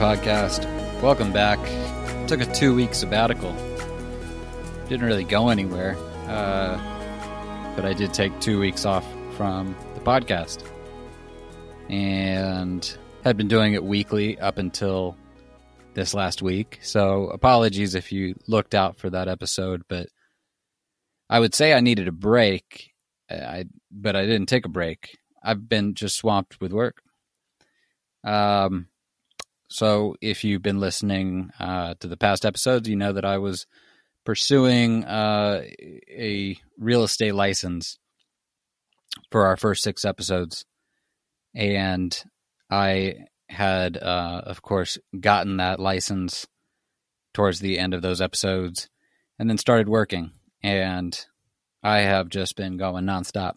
podcast. Welcome back. Took a two week sabbatical. Didn't really go anywhere, uh, but I did take two weeks off from the podcast. And had been doing it weekly up until this last week. So apologies if you looked out for that episode, but I would say I needed a break. I but I didn't take a break. I've been just swamped with work. Um, so if you've been listening uh, to the past episodes, you know that I was pursuing uh, a real estate license for our first six episodes, and I had, uh, of course, gotten that license towards the end of those episodes, and then started working, and I have just been going nonstop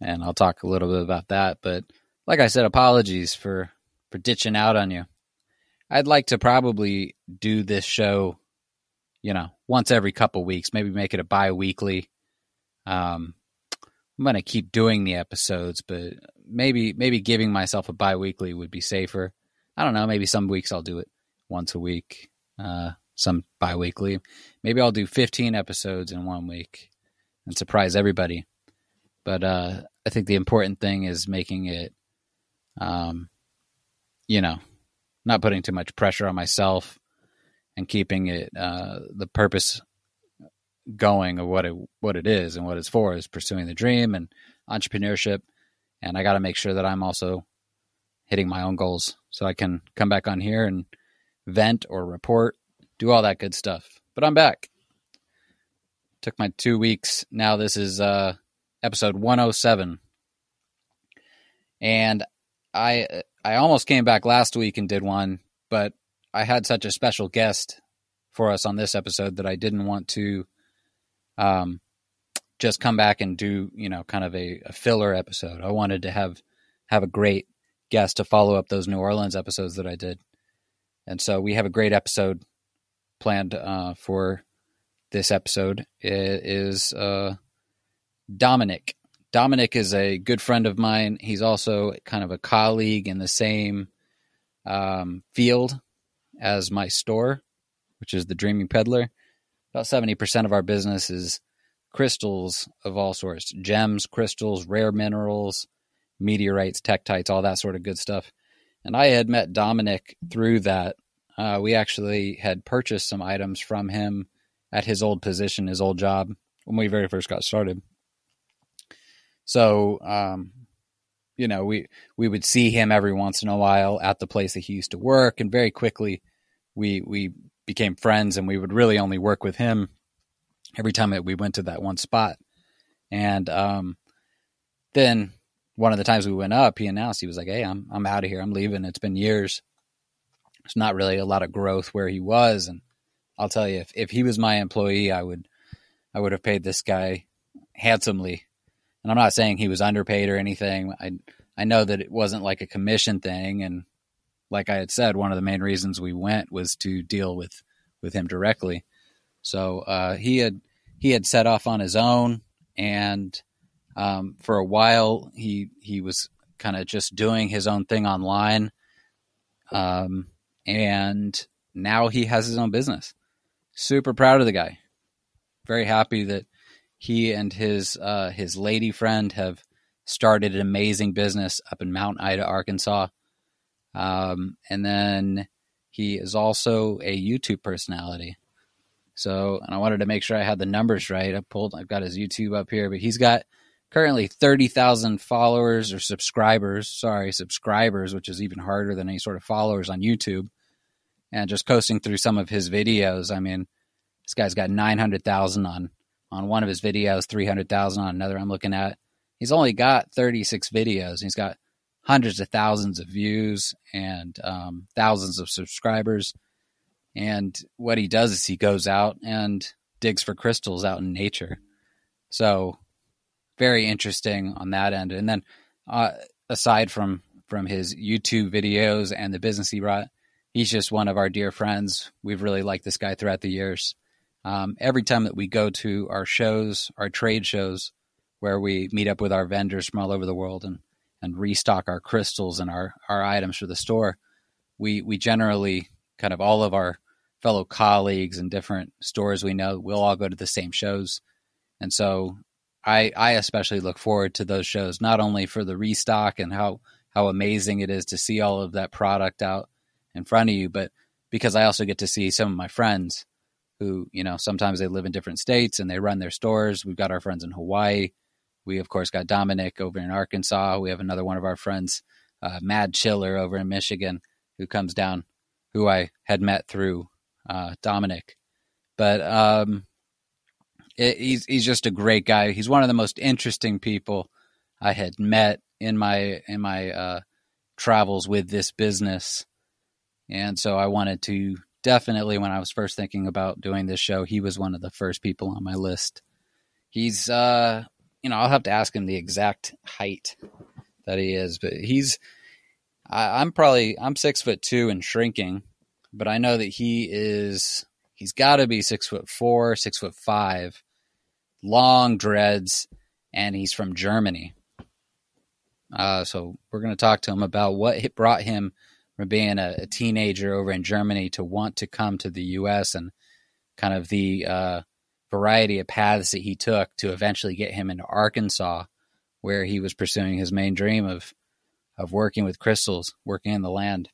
and I'll talk a little bit about that. But like I said, apologies for for ditching out on you. I'd like to probably do this show, you know, once every couple weeks, maybe make it a bi-weekly. Um, I'm gonna keep doing the episodes, but maybe maybe giving myself a bi-weekly would be safer. I don't know. Maybe some weeks I'll do it once a week, uh, some bi-weekly. Maybe I'll do 15 episodes in one week and surprise everybody. But uh, I think the important thing is making it, um, you know, not putting too much pressure on myself and keeping it uh, the purpose going of what it what it is and what it's for is pursuing the dream and entrepreneurship. And I got to make sure that I'm also hitting my own goals so I can come back on here and vent or report, do all that good stuff. But I'm back. Took my two weeks. Now this is uh, episode 107. And I I almost came back last week and did one, but I had such a special guest for us on this episode that I didn't want to um just come back and do, you know, kind of a, a filler episode. I wanted to have have a great guest to follow up those New Orleans episodes that I did. And so we have a great episode planned uh, for this episode. It is uh, Dominik. Dominik is a good friend of mine. He's also kind of a colleague in the same um, field as my store, which is the Dreaming Peddler. About 70% of our business is crystals of all sorts gems, crystals, rare minerals, meteorites, tektites, all that sort of good stuff. And I had met Dominik through that. Uh, we actually had purchased some items from him at his old position, his old job, when we very first got started. So, um, you know, we we would see him every once in a while at the place that he used to work, and very quickly we we became friends, and we would really only work with him every time that we went to that one spot. And um, then one of the times we went up, he announced he was like, "Hey, I'm I'm out of here. I'm leaving. It's been years. It's not really a lot of growth where he was." And I'll tell you, if if he was my employee, I would I would have paid this guy handsomely and I'm not saying he was underpaid or anything. I I know that it wasn't like a commission thing, and like I had said, one of the main reasons we went was to deal with with him directly. So uh, he had he had set off on his own, and um, for a while he he was kind of just doing his own thing online, um, and now he has his own business. Super proud of the guy. Very happy that he and his uh, his lady friend have started an amazing business up in Mount Ida, Arkansas. Um, and then he is also a YouTube personality. So, and I wanted to make sure I had the numbers right. I pulled, I've got his YouTube up here, but he's got currently 30,000 followers or subscribers. Sorry, subscribers, which is even harder than any sort of followers on YouTube. And just coasting through some of his videos, I mean, this guy's got 900,000 on on one of his videos, 300,000 on another I'm looking at. He's only got 36 videos. He's got hundreds of thousands of views and um, thousands of subscribers. And what he does is he goes out and digs for crystals out in nature. So very interesting on that end. And then uh, aside from from his YouTube videos and the business he brought, he's just one of our dear friends. We've really liked this guy throughout the years um, every time that we go to our shows, our trade shows, where we meet up with our vendors from all over the world and, and restock our crystals and our our items for the store, we we generally kind of all of our fellow colleagues and different stores we know we'll all go to the same shows, and so I I especially look forward to those shows not only for the restock and how how amazing it is to see all of that product out in front of you, but because I also get to see some of my friends who, you know, sometimes they live in different states and they run their stores. We've got our friends in Hawaii. We, of course, got Dominik over in Arkansas. We have another one of our friends, uh, Mad Chiller, over in Michigan, who comes down, who I had met through uh, Dominik. But um, it, he's he's just a great guy. He's one of the most interesting people I had met in my in my uh, travels with this business, and so I wanted to definitely when I was first thinking about doing this show, he was one of the first people on my list. He's uh, you know, I'll have to ask him the exact height that he is, but he's I, I'm probably I'm six foot two and shrinking, but I know that he is he's got to be six foot four, six foot five, long dreads, and he's from Germany. Uh, so we're going to talk to him about what brought him from being a, a, teenager over in Germany to want to come to the U.S. and kind of the uh, variety of paths that he took to eventually get him into Arkansas, where he was pursuing his main dream of of working with crystals, working in the land.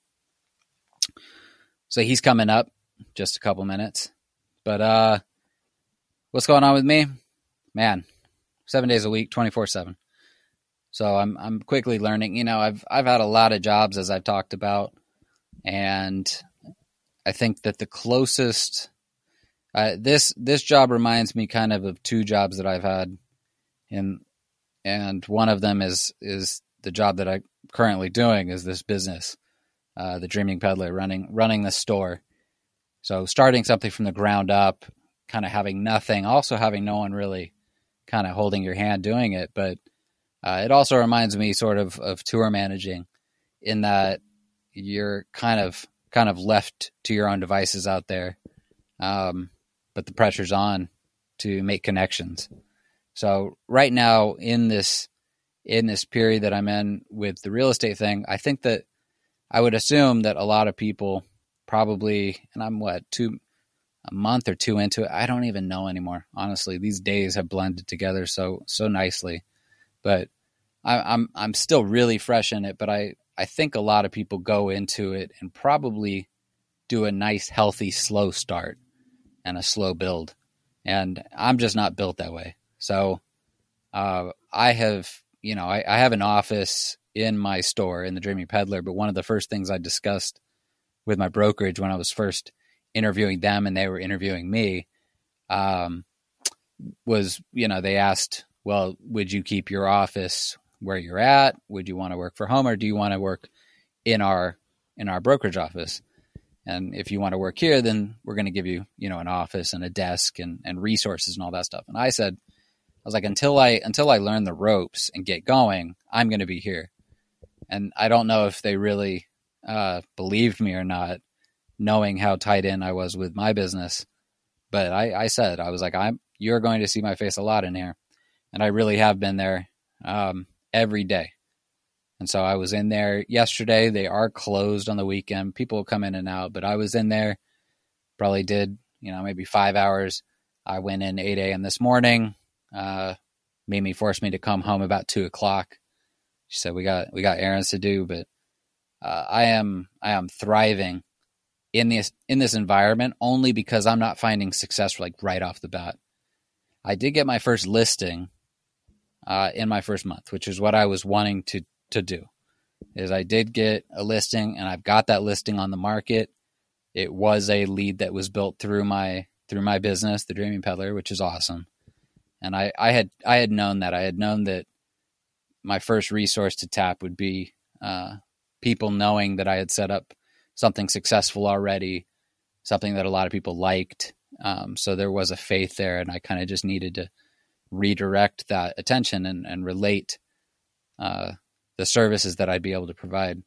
So he's coming up just a couple minutes. But uh what's going on with me? Man, 7 days a week, 24/7. So I'm I'm quickly learning. You know, I've I've had a lot of jobs as I've talked about, and I think that the closest uh, this this job reminds me kind of of two jobs that I've had, and and one of them is is the job that I'm currently doing is this business, uh, the Dreaming Peddler, running running the store. So starting something from the ground up, kind of having nothing, also having no one really kind of holding your hand doing it, but uh, it also reminds me sort of of tour managing, in that you're kind of kind of left to your own devices out there, um, but the pressure's on to make connections. So right now in this in this period that I'm in with the real estate thing, I think that I would assume that a lot of people probably, and I'm what two a month or two into it. I don't even know anymore. Honestly, these days have blended together so so nicely but I, am I'm, I'm still really fresh in it. But I I think a lot of people go into it and probably do a nice, healthy, slow start and a slow build, and I'm just not built that way. So uh, I have you know I, I have an office in my store in the Dreaming Peddler, but one of the first things I discussed with my brokerage when I was first interviewing them and they were interviewing me um, was you know they asked well, would you keep your office where you're at? Would you want to work for home or do you want to work in our in our brokerage office? And if you want to work here, then we're going to give you, you know, an office and a desk and, and resources and all that stuff. And I said, I was like, until I until I learn the ropes and get going, I'm going to be here. And I don't know if they really uh, believed me or not, knowing how tight in I was with my business. But I, I said, I was like, I'm you're going to see my face a lot in here and I really have been there um, every day. And so I was in there yesterday. They are closed on the weekend. People come in and out, but I was in there. Probably did you know maybe five hours. I went in eight a.m. this morning. Uh, Mimi forced me to come home about two o'clock. She said we got we got errands to do, but uh, I am I am thriving in this in this environment only because I'm not finding success like right off the bat. I did get my first listing uh, in my first month, which is what I was wanting to to do. Is I did get a listing, and I've got that listing on the market. It was a lead that was built through my through my business, the Dreaming Peddler, which is awesome. And I, I had I had known that I had known that my first resource to tap would be uh, people knowing that I had set up something successful already, something that a lot of people liked. Um, so there was a faith there, and I kind of just needed to redirect that attention and, and relate uh, the services that I'd be able to provide.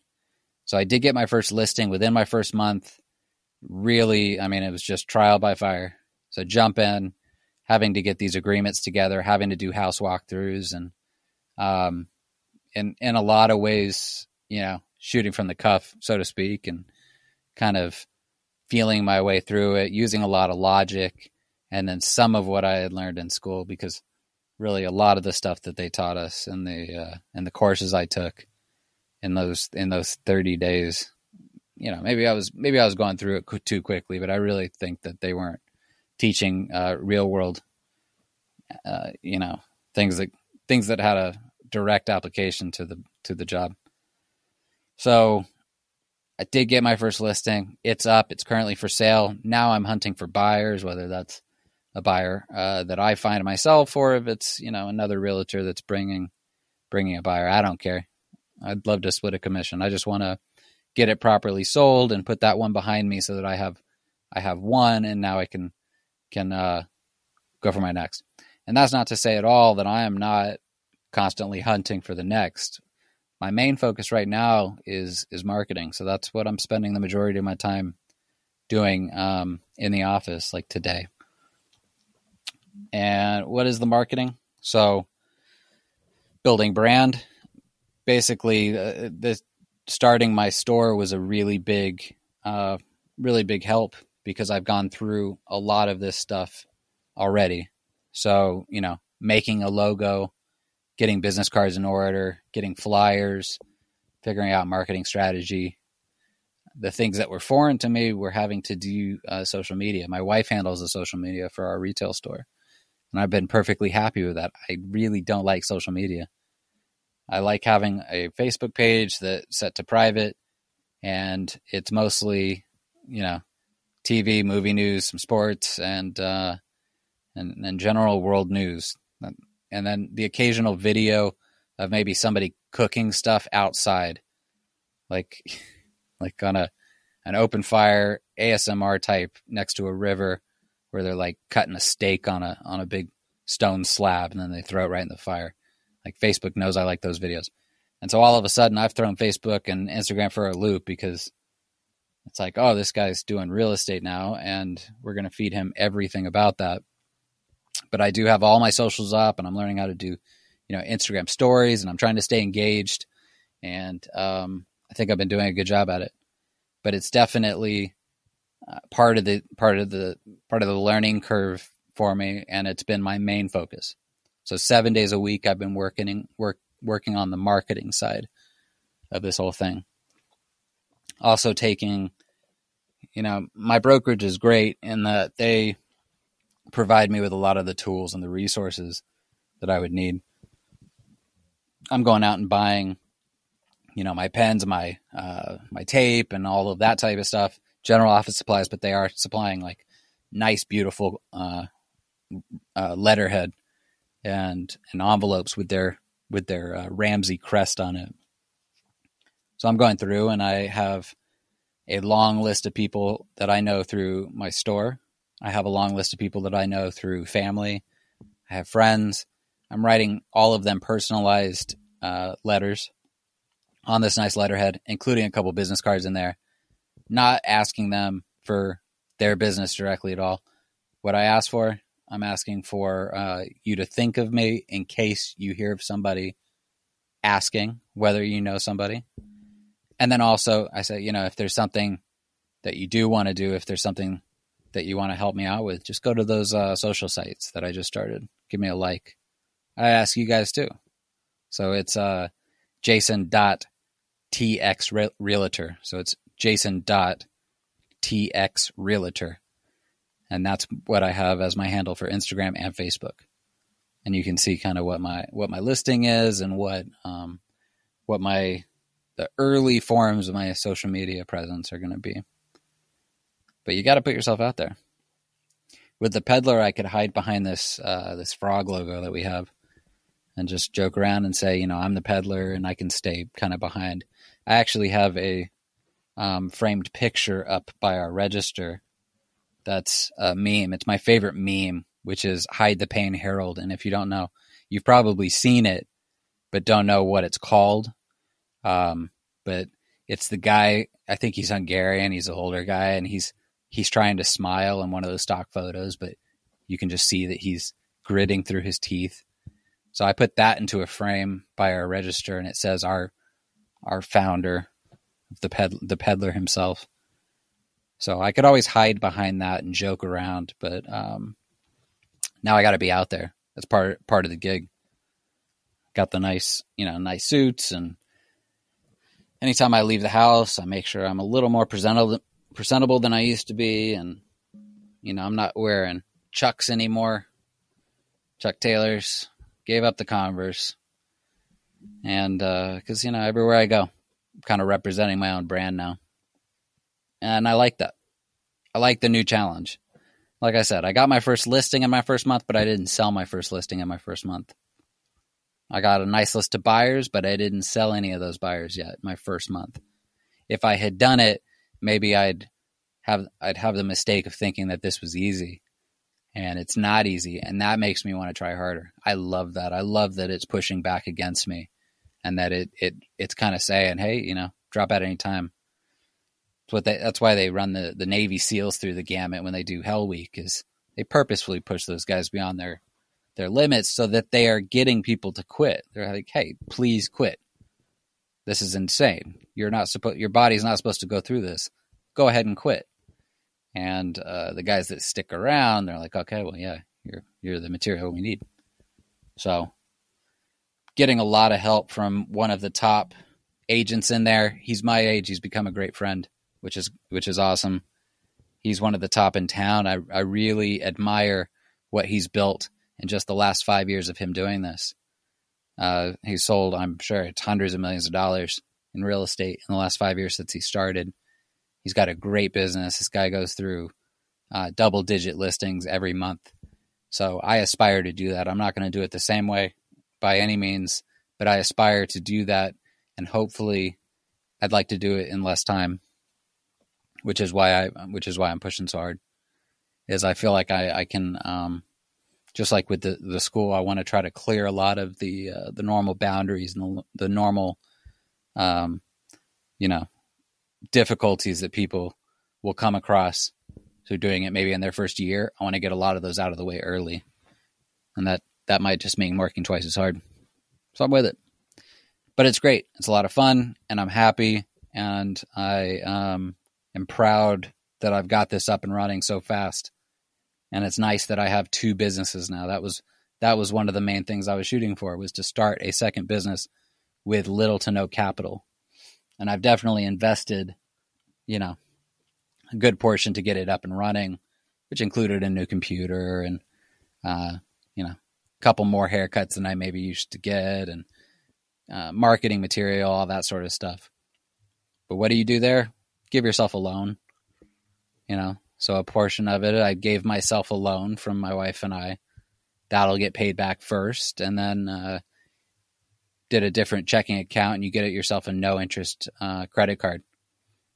So I did get my first listing within my first month. Really, I mean, it was just trial by fire. So jump in, having to get these agreements together, having to do house walkthroughs, and um, in in a lot of ways, you know, shooting from the cuff, so to speak, and kind of feeling my way through it, using a lot of logic, and then some of what I had learned in school, because really a lot of the stuff that they taught us in the uh, in the courses I took in those in those thirty days, you know, maybe I was maybe I was going through it too quickly, but I really think that they weren't teaching uh, real world, uh, you know, things that things that had a direct application to the to the job. So I did get my first listing. It's up. It's currently for sale. Now I'm hunting for buyers, whether that's a buyer uh, that I find myself or if it's you know another realtor that's bringing bringing a buyer. I don't care. I'd love to split a commission. I just want to get it properly sold and put that one behind me so that I have I have one and now I can can uh, go for my next. And that's not to say at all that I am not constantly hunting for the next. My main focus right now is is marketing. So that's what I'm spending the majority of my time doing um, in the office, like today. And what is the marketing? So building brand. Basically, uh, the starting my store was a really big, uh, really big help because I've gone through a lot of this stuff already. So, you know, making a logo, getting business cards in order, getting flyers, figuring out marketing strategy. The things that were foreign to me were having to do uh, social media. My wife handles the social media for our retail store, and I've been perfectly happy with that. I really don't like social media. I like having a Facebook page that's set to private, and it's mostly, you know, TV, movie news, some sports, and uh, and, and general world news, and then the occasional video of maybe somebody cooking stuff outside, like like on a an open fire ASMR type next to a river where they're like cutting a steak on a on a big stone slab and then they throw it right in the fire. Like Facebook knows I like those videos. And so all of a sudden I've thrown Facebook and Instagram for a loop because it's like, oh, this guy's doing real estate now and we're going to feed him everything about that but I do have all my socials up and I'm learning how to do, you know, Instagram stories and I'm trying to stay engaged. And um, I think I've been doing a good job at it. But it's definitely uh, part of the part of the part of the learning curve for me, and it's been my main focus. So seven days a week, I've been working work working on the marketing side of this whole thing. Also taking, you know, my brokerage is great in that they provide me with a lot of the tools and the resources that I would need. I'm going out and buying, you know, my pens, my uh, my tape, and all of that type of stuff. General office supplies, but they are supplying like nice, beautiful uh, uh, letterhead and and envelopes with their with their uh, Ramsey crest on it. So I'm going through, and I have a long list of people that I know through my store I have a long list of people that I know through family. I have friends. I'm writing all of them personalized uh, letters on this nice letterhead, including a couple business cards in there. Not asking them for their business directly at all. What I ask for, I'm asking for uh, you to think of me in case you hear of somebody asking whether you know somebody. And then also, I say, you know, if there's something that you do want to do, if there's something that you want to help me out with, just go to those uh, social sites that I just started. Give me a like. I ask you guys too. So it's uh, Jason dot TX Realtor. So it's Jason dot TX Realtor. And that's what I have as my handle for Instagram and Facebook. And you can see kind of what my what my listing is and what um, what my the early forms of my social media presence are going to be. But you got to put yourself out there. With the peddler, I could hide behind this uh, this frog logo that we have, and just joke around and say, you know, I'm the peddler, and I can stay kind of behind. I actually have a um, framed picture up by our register. That's a meme. It's my favorite meme, which is "Hide the Pain, Harold. And if you don't know, you've probably seen it, but don't know what it's called. Um, but it's the guy. I think he's Hungarian. He's an older guy, and he's he's trying to smile in one of those stock photos, but you can just see that he's gritting through his teeth. So I put that into a frame by our register, and it says our our founder, the ped the peddler himself. So I could always hide behind that and joke around, but um, now I got to be out there. That's part part of the gig. Got the nice, you know, nice suits, and anytime I leave the house, I make sure I'm a little more presentable presentable than I used to be, and you know, I'm not wearing Chucks anymore. Chuck Taylors gave up the Converse, and because uh, you know, everywhere I go, kind of representing my own brand now, and I like that. I like the new challenge. Like I said, I got my first listing in my first month, but I didn't sell my first listing in my first month. I got a nice list of buyers, but I didn't sell any of those buyers yet my first month. If I had done it, maybe I'd have I'd have the mistake of thinking that this was easy. And it's not easy, and that makes me want to try harder. I love that. I love that it's pushing back against me and that it it it's kind of saying, "Hey, you know, drop out any time." That's what they, that's why they run the the Navy SEALs through the gamut when they do Hell Week is they purposefully push those guys beyond their their limits so that they are getting people to quit. They're like, "Hey, please quit. This is insane. You're not supposed your body's not supposed to go through this. Go ahead and quit." And uh, the guys that stick around, they're like, okay, well, yeah, you're you're the material we need. So, getting a lot of help from one of the top agents in there. He's my age. He's become a great friend, which is which is awesome. He's one of the top in town. I I really admire what he's built in just the last five years of him doing this. Uh, he's sold, I'm sure, it's hundreds of millions of dollars in real estate in the last five years since he started. He's got a great business. This guy goes through uh, double digit listings every month. So I aspire to do that. I'm not going to do it the same way by any means, but I aspire to do that. And hopefully, I'd like to do it in less time, which is why I, which is why I'm pushing so hard. Is I feel like I, I can, um, just like with the, the school, I want to try to clear a lot of the uh, the normal boundaries and the, the normal, um, you know, difficulties that people will come across through doing it maybe in their first year. I want to get a lot of those out of the way early. And that, that might just mean working twice as hard. So I'm with it. But it's great. It's a lot of fun and I'm happy and I um, am proud that I've got this up and running so fast. And it's nice that I have two businesses now. That was that was one of the main things I was shooting for was to start a second business with little to no capital and I've definitely invested, you know, a good portion to get it up and running, which included a new computer and, uh, you know, couple more haircuts than I maybe used to get and uh, marketing material, all that sort of stuff. But what do you do there? Give yourself a loan, you know. So a portion of it, I gave myself a loan from my wife and I. That'll get paid back first, and then uh, did a different checking account and you get it yourself a no interest uh, credit card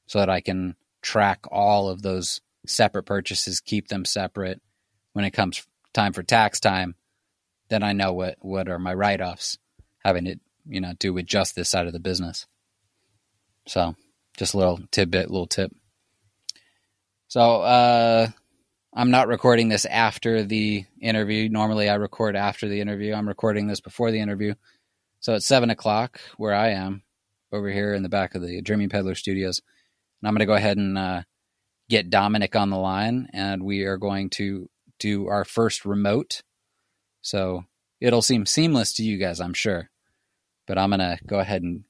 so that I can track all of those separate purchases, keep them separate. When it comes time for tax time, then I know what, what are my write offs having to, you know, do with just this side of the business. So just a little tidbit, little tip. So, uh, I'm not recording this after the interview. Normally I record after the interview. I'm recording this before the interview so it's seven o'clock where I am over here in the back of the Dreaming Peddler Studios. And I'm going to go ahead and uh, get Dominik on the line, and we are going to do our first remote. So it'll seem seamless to you guys, I'm sure. But I'm to go ahead and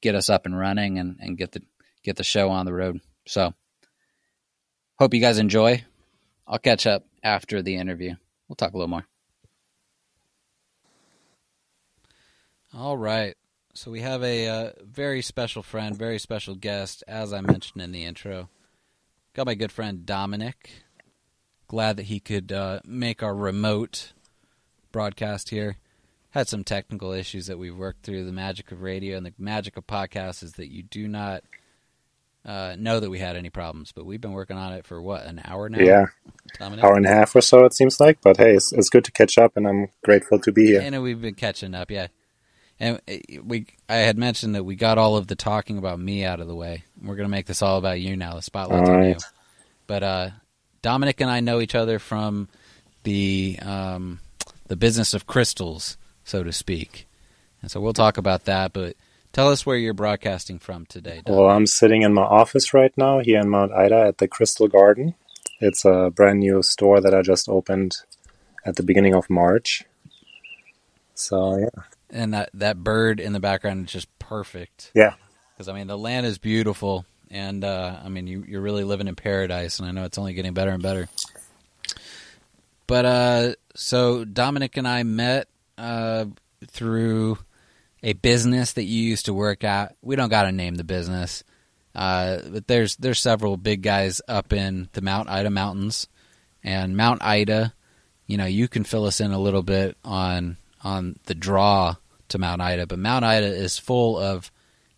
get us up and running and, and get the get the show on the road. So hope you guys enjoy. I'll catch up after the interview. We'll talk a little more. All right. So we have a uh, very special friend, very special guest, as I mentioned in the intro. Got my good friend Dominik. Glad that he could uh, make our remote broadcast here. Had some technical issues that we've worked through. The magic of radio and the magic of podcasts is that you do not uh, know that we had any problems, but we've been working on it for what an hour now. Yeah, Dominik? hour and a half or so it seems like. But hey, it's, it's good to catch up, and I'm grateful to be here. And we've been catching up. Yeah, and uh, we I had mentioned that we got all of the talking about me out of the way. We're going to make this all about you now. The spotlight's on you. But uh, Dominik and I know each other from the um, the business of crystals so to speak. And so we'll talk about that. But tell us where you're broadcasting from today. Doug. Well, I'm sitting in my office right now here in Mount Ida at the Crystal Garden. It's a brand new store that I just opened at the beginning of March. So yeah. And that that bird in the background is just perfect. Yeah. Because I mean the land is beautiful, and uh, I mean you, you're really living in paradise, and I know it's only getting better and better. But uh, so Dominik and I met uh, through a business that you used to work at. We don't got to name the business, uh, but there's there's several big guys up in the Mount Ida Mountains, and Mount Ida. You know, you can fill us in a little bit on on the draw to Mount Ida, but Mount Ida is full of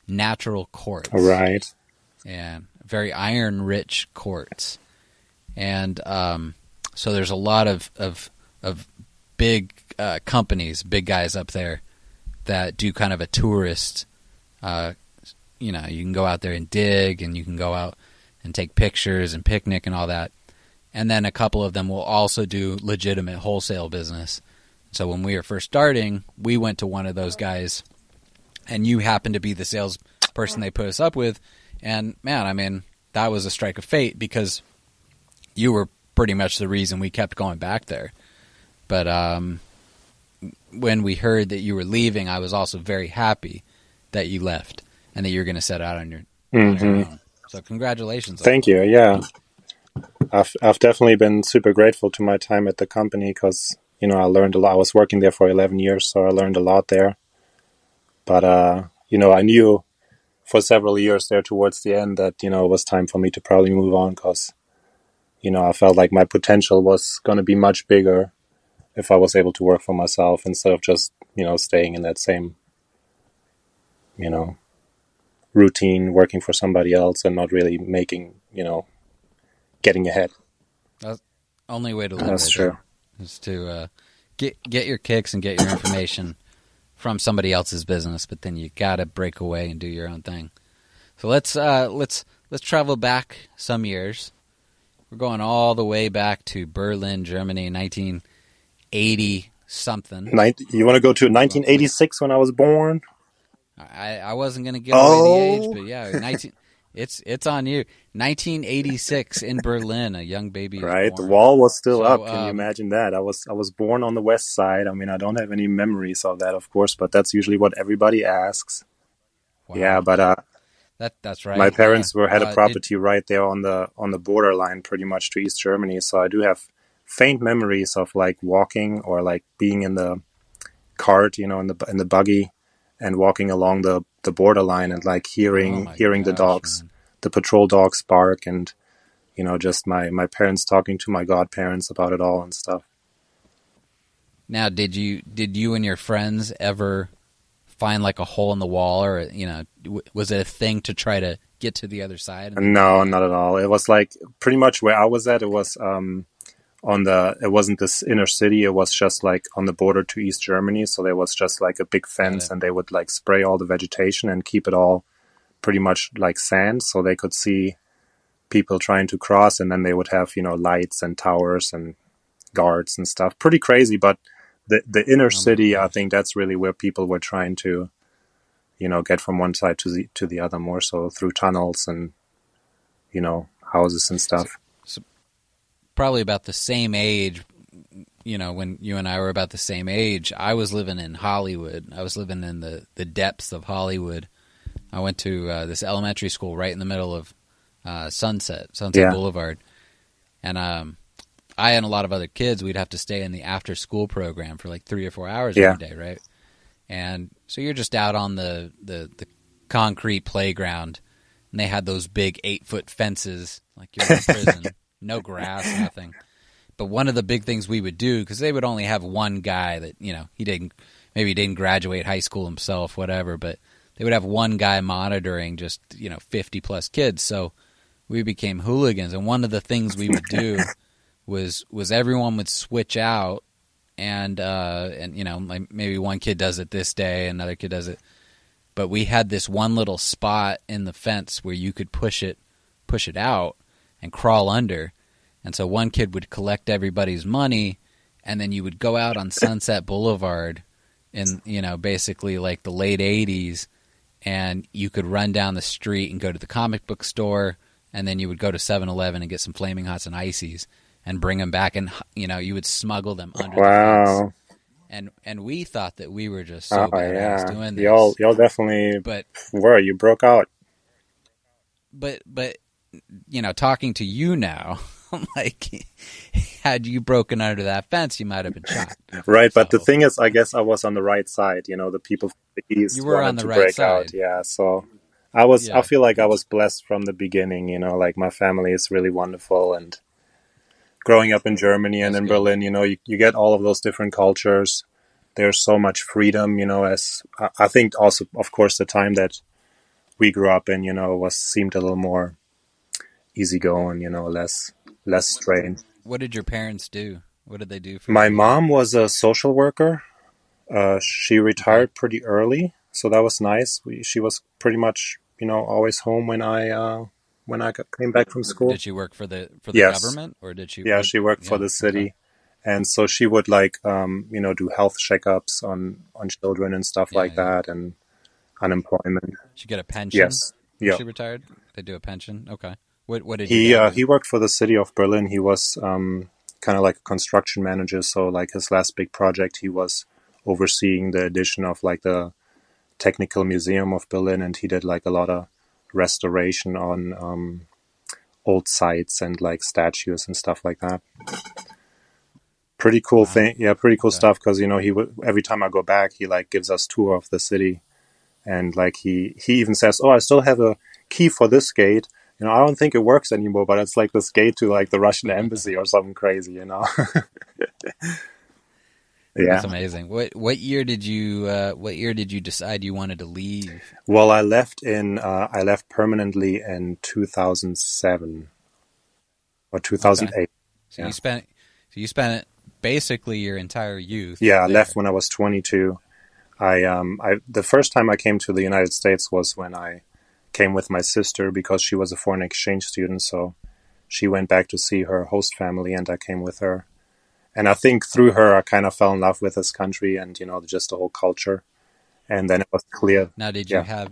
natural quartz, right? And very iron rich quartz, and um, so there's a lot of of, of big uh, companies, big guys up there that do kind of a tourist. Uh, you know, you can go out there and dig, and you can go out and take pictures and picnic and all that. And then a couple of them will also do legitimate wholesale business. So when we were first starting, we went to one of those guys, and you happened to be the salesperson they put us up with. And man, I mean, that was a strike of fate because you were pretty much the reason we kept going back there. But um, when we heard that you were leaving, I was also very happy that you left and that you're going to set out on your, mm-hmm. on your own. So congratulations. Thank you. Yeah. I've, I've definitely been super grateful to my time at the company because, you know, I learned a lot. I was working there for 11 years, so I learned a lot there. But, uh, you know, I knew for several years there towards the end that, you know, it was time for me to probably move on because, you know, I felt like my potential was going to be much bigger if I was able to work for myself instead of just, you know, staying in that same, you know, routine, working for somebody else and not really making, you know, getting ahead. That's only way to live. That's true. Is to uh, get get your kicks and get your information from somebody else's business, but then you gotta break away and do your own thing. So let's uh, let's let's travel back some years. We're going all the way back to Berlin, Germany, nineteen eighty something. you want to go to 1986 when I was born? I, I wasn't going to give oh. away the age, but yeah, 19, it's it's on you. 1986 in Berlin, a young baby. Right, the wall was still so, up. Can um, you imagine that? I was I was born on the west side. I mean, I don't have any memories of that, of course, but that's usually what everybody asks. Wow. Yeah, but uh, that that's right. My parents yeah. were had a uh, property right there on the on the borderline, pretty much to East Germany. So I do have faint memories of like walking or like being in the cart, you know, in the in the buggy and walking along the the borderline and like hearing oh hearing gosh, the dogs, man. the patrol dogs bark and you know just my my parents talking to my godparents about it all and stuff. Now, did you did you and your friends ever find like a hole in the wall or you know was it a thing to try to get to the other side? No, not at all. It was like pretty much where I was at. It was um, on the it wasn't this inner city it was just like on the border to east germany so there was just like a big fence and they would like spray all the vegetation and keep it all pretty much like sand so they could see people trying to cross and then they would have you know lights and towers and guards and stuff. Pretty crazy but the the inner oh city i think that's really where people were trying to you know get from one side to the to the other more so through tunnels and you know houses and stuff probably about the same age. You know, when you and I were about the same age, I was living in Hollywood. I was living in the the depths of Hollywood. I went to uh, this elementary school right in the middle of uh, Sunset, Sunset yeah. Boulevard, and um, I and a lot of other kids, we'd have to stay in the after school program for like three or four hours yeah. every day, right? And so you're just out on the, the, the concrete playground, and they had those big eight foot fences, like you're in prison no grass, nothing. But one of the big things we would do because they would only have one guy that you know he didn't maybe he didn't graduate high school himself, whatever. But they would have one guy monitoring just you know fifty plus kids. So we became hooligans, and one of the things we would do was was everyone would switch out, and uh, and you know like maybe one kid does it this day, another kid does it. But we had this one little spot in the fence where you could push it push it out and crawl under. And so one kid would collect everybody's money, and then you would go out on Sunset Boulevard in you know basically like the late '80s, and you could run down the street and go to the comic book store, and then you would go to 7-Eleven and get some flaming hots and ices and bring them back, and you know you would smuggle them under the fence. Wow. And and we thought that we were just so Oh badass yeah. doing this, Y'all y'all definitely but were. You broke out. but but you know talking to you now I'm like had you broken under that fence you might have been shot Right, but the thing is, I guess I was on the right side. You know, the people from the east You were on the to right break side. out. Yeah, so I was. Yeah. I feel like I was blessed from the beginning. You know, like my family is really wonderful, and growing up in Germany and That's in good. Berlin, you know, you, you get all of those different cultures. There's so much freedom. You know, as I, I think also, of course, the time that we grew up in, you know, was seemed a little more easygoing. You know, less less strained. what did your parents do what did they do for My you? mom was a social worker. Uh, she retired pretty early, so that was nice. We, she was pretty much, you know, always home when I uh, when I got, came back from school. did she work for the for the Yes. government or did she Yeah, what- she worked for the city, okay. and so she would like, um, you know, do health checkups on on children and stuff Yeah, like yeah. that, and unemployment. she get a pension Yes, yeah. she retired they do a pension okay what what did He uh, he worked for the city of Berlin. He was um, kind of like a construction manager. So like his last big project, he was overseeing the addition of like the Technical Museum of Berlin, and he did like a lot of restoration on um, old sites and like statues and stuff like that. Pretty cool Wow. thing, yeah, pretty cool Okay. stuff. Because you know he would every time I go back, he like gives us tour of the city, and like he he even says, "Oh, I still have a key for this gate." You know, I don't think it works anymore, but it's like this gate to like the Russian embassy or something crazy, you know? yeah. that's amazing what what year did you uh, what year did you decide you wanted to leave Well, I left in uh, I left permanently in 2007 or 2008. so Yeah. you spent so you spent basically your entire youth Yeah, I left when I was 22. I um I the first time I came to the United States was when I came with my sister because she was a foreign exchange student, so she went back to see her host family and I came with her. And I think through her I kind of fell in love with this country and you know just the whole culture. And then it was clear. Now, did you Yeah. have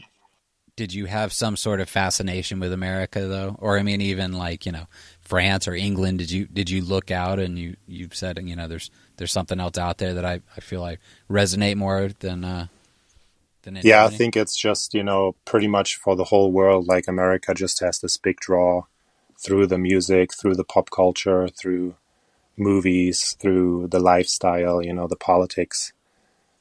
did you have some sort of fascination with America though, or I mean, even like you know France or England? Did you did you look out and you you said you know there's there's something else out there that I, I feel I resonate more than uh, than in Yeah, I think it's just, you know, pretty much for the whole world like America just has this big draw through the music, through the pop culture, through movies, through the lifestyle, you know, the politics.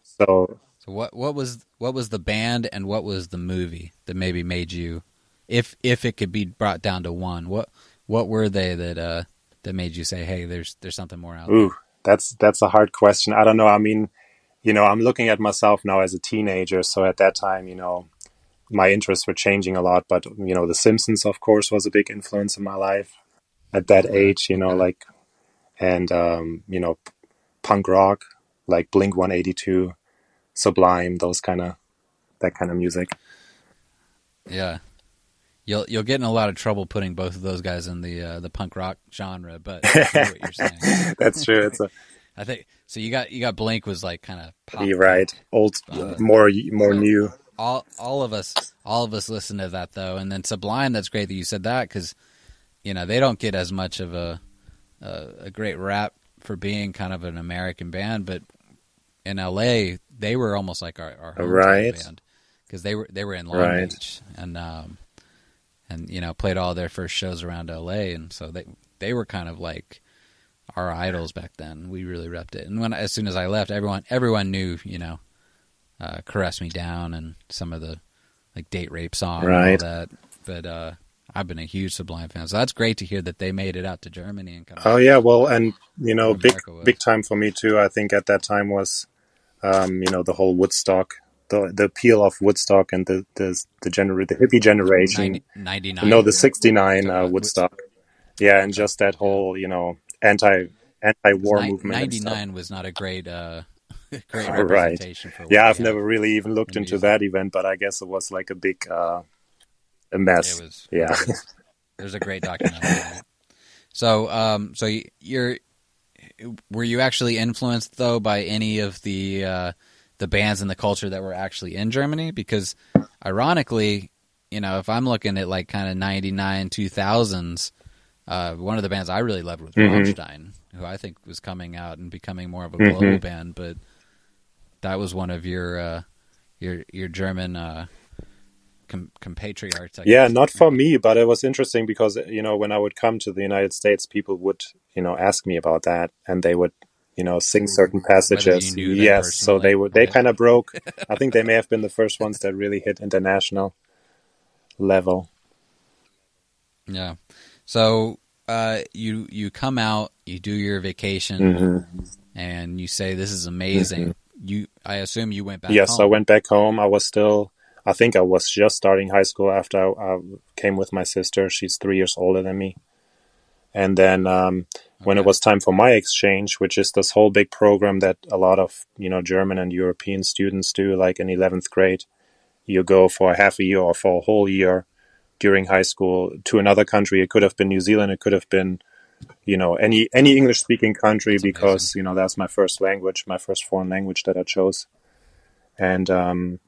So So what what was what was the band and what was the movie that maybe made you, if if it could be brought down to one, what what were they that uh that made you say, hey, there's there's something more out there? Ooh, that's that's a hard question. I don't know. I mean, you know, I'm looking at myself now as a teenager, so at that time, you know, my interests were changing a lot. But you know, The Simpsons, of course, was a big influence in my life at that age. You know, like, and um, you know, punk rock, like Blink 182, Sublime, those kind of that kind of music. Yeah. You'll you'll get in a lot of trouble putting both of those guys in the uh, the punk rock genre, but I what you're saying. that's true. It's a I think so. You got you got Blink was like kind of pop. you're right. Old, Uh, more more so- new. All all of us all of us listen to that though, and then Sublime. That's great that you said that because you know they don't get as much of a, a a great rap for being kind of an American band, but in L.A. they were almost like our, our Right. band because they were they were in Long Right. Beach and um and you know played all their first shows around L.A. and so they they were kind of like our idols back then. We really repped it, and when as soon as I left, everyone everyone knew you know uh, caress me down and some of the like date rape song Right. and all that. But uh, I've been a huge Sublime fan, so that's great to hear that they made it out to Germany and Oh yeah, well, and you know, big was. big time for me too. I think at that time was, um, you know, the whole Woodstock, the the appeal of Woodstock and the the the gener- the hippie generation. 99. no, the '69 uh, Woodstock. Yeah, and just that whole you know anti anti war movement. and 99 was not a great uh, great Right. representation for Yeah, I've never really even looked in into music. that event, but I guess it was like a big uh, a mess. It was Yeah. there's a great documentary. So, um, so you're were you actually influenced though by any of the uh, the bands and the culture that were actually in Germany because ironically, you know, if I'm looking at like kind of 99 2000s, uh, one of the bands I really loved was mm-hmm. Rammstein, who I think was coming out and becoming more of a global mm-hmm. band, but that was one of your uh, your your German uh, com- compatriots. I yeah, guess. not for me, but it was interesting because you know when I would come to the United States, people would you know ask me about that, and they would you know sing certain passages. Yes, so they were they kind of broke. I think they may have been the first ones that really hit international level. Yeah. So uh, you you come out, you do your vacation, mm-hmm. and you say this is amazing. Mm-hmm. You, I assume you went back. Yes, home. I went back home. I was still I think I was just starting high school after I, I came with my sister. She's three years older than me. And then um, when okay. it was time for my exchange, which is this whole big program that a lot of you know German and European students do, like in eleventh grade, you go for a half a year or for a whole year during high school to another country. It could have been New Zealand. It could have been you know any any English speaking country that's because amazing. you know that's my first language, my first foreign language that I chose. And um,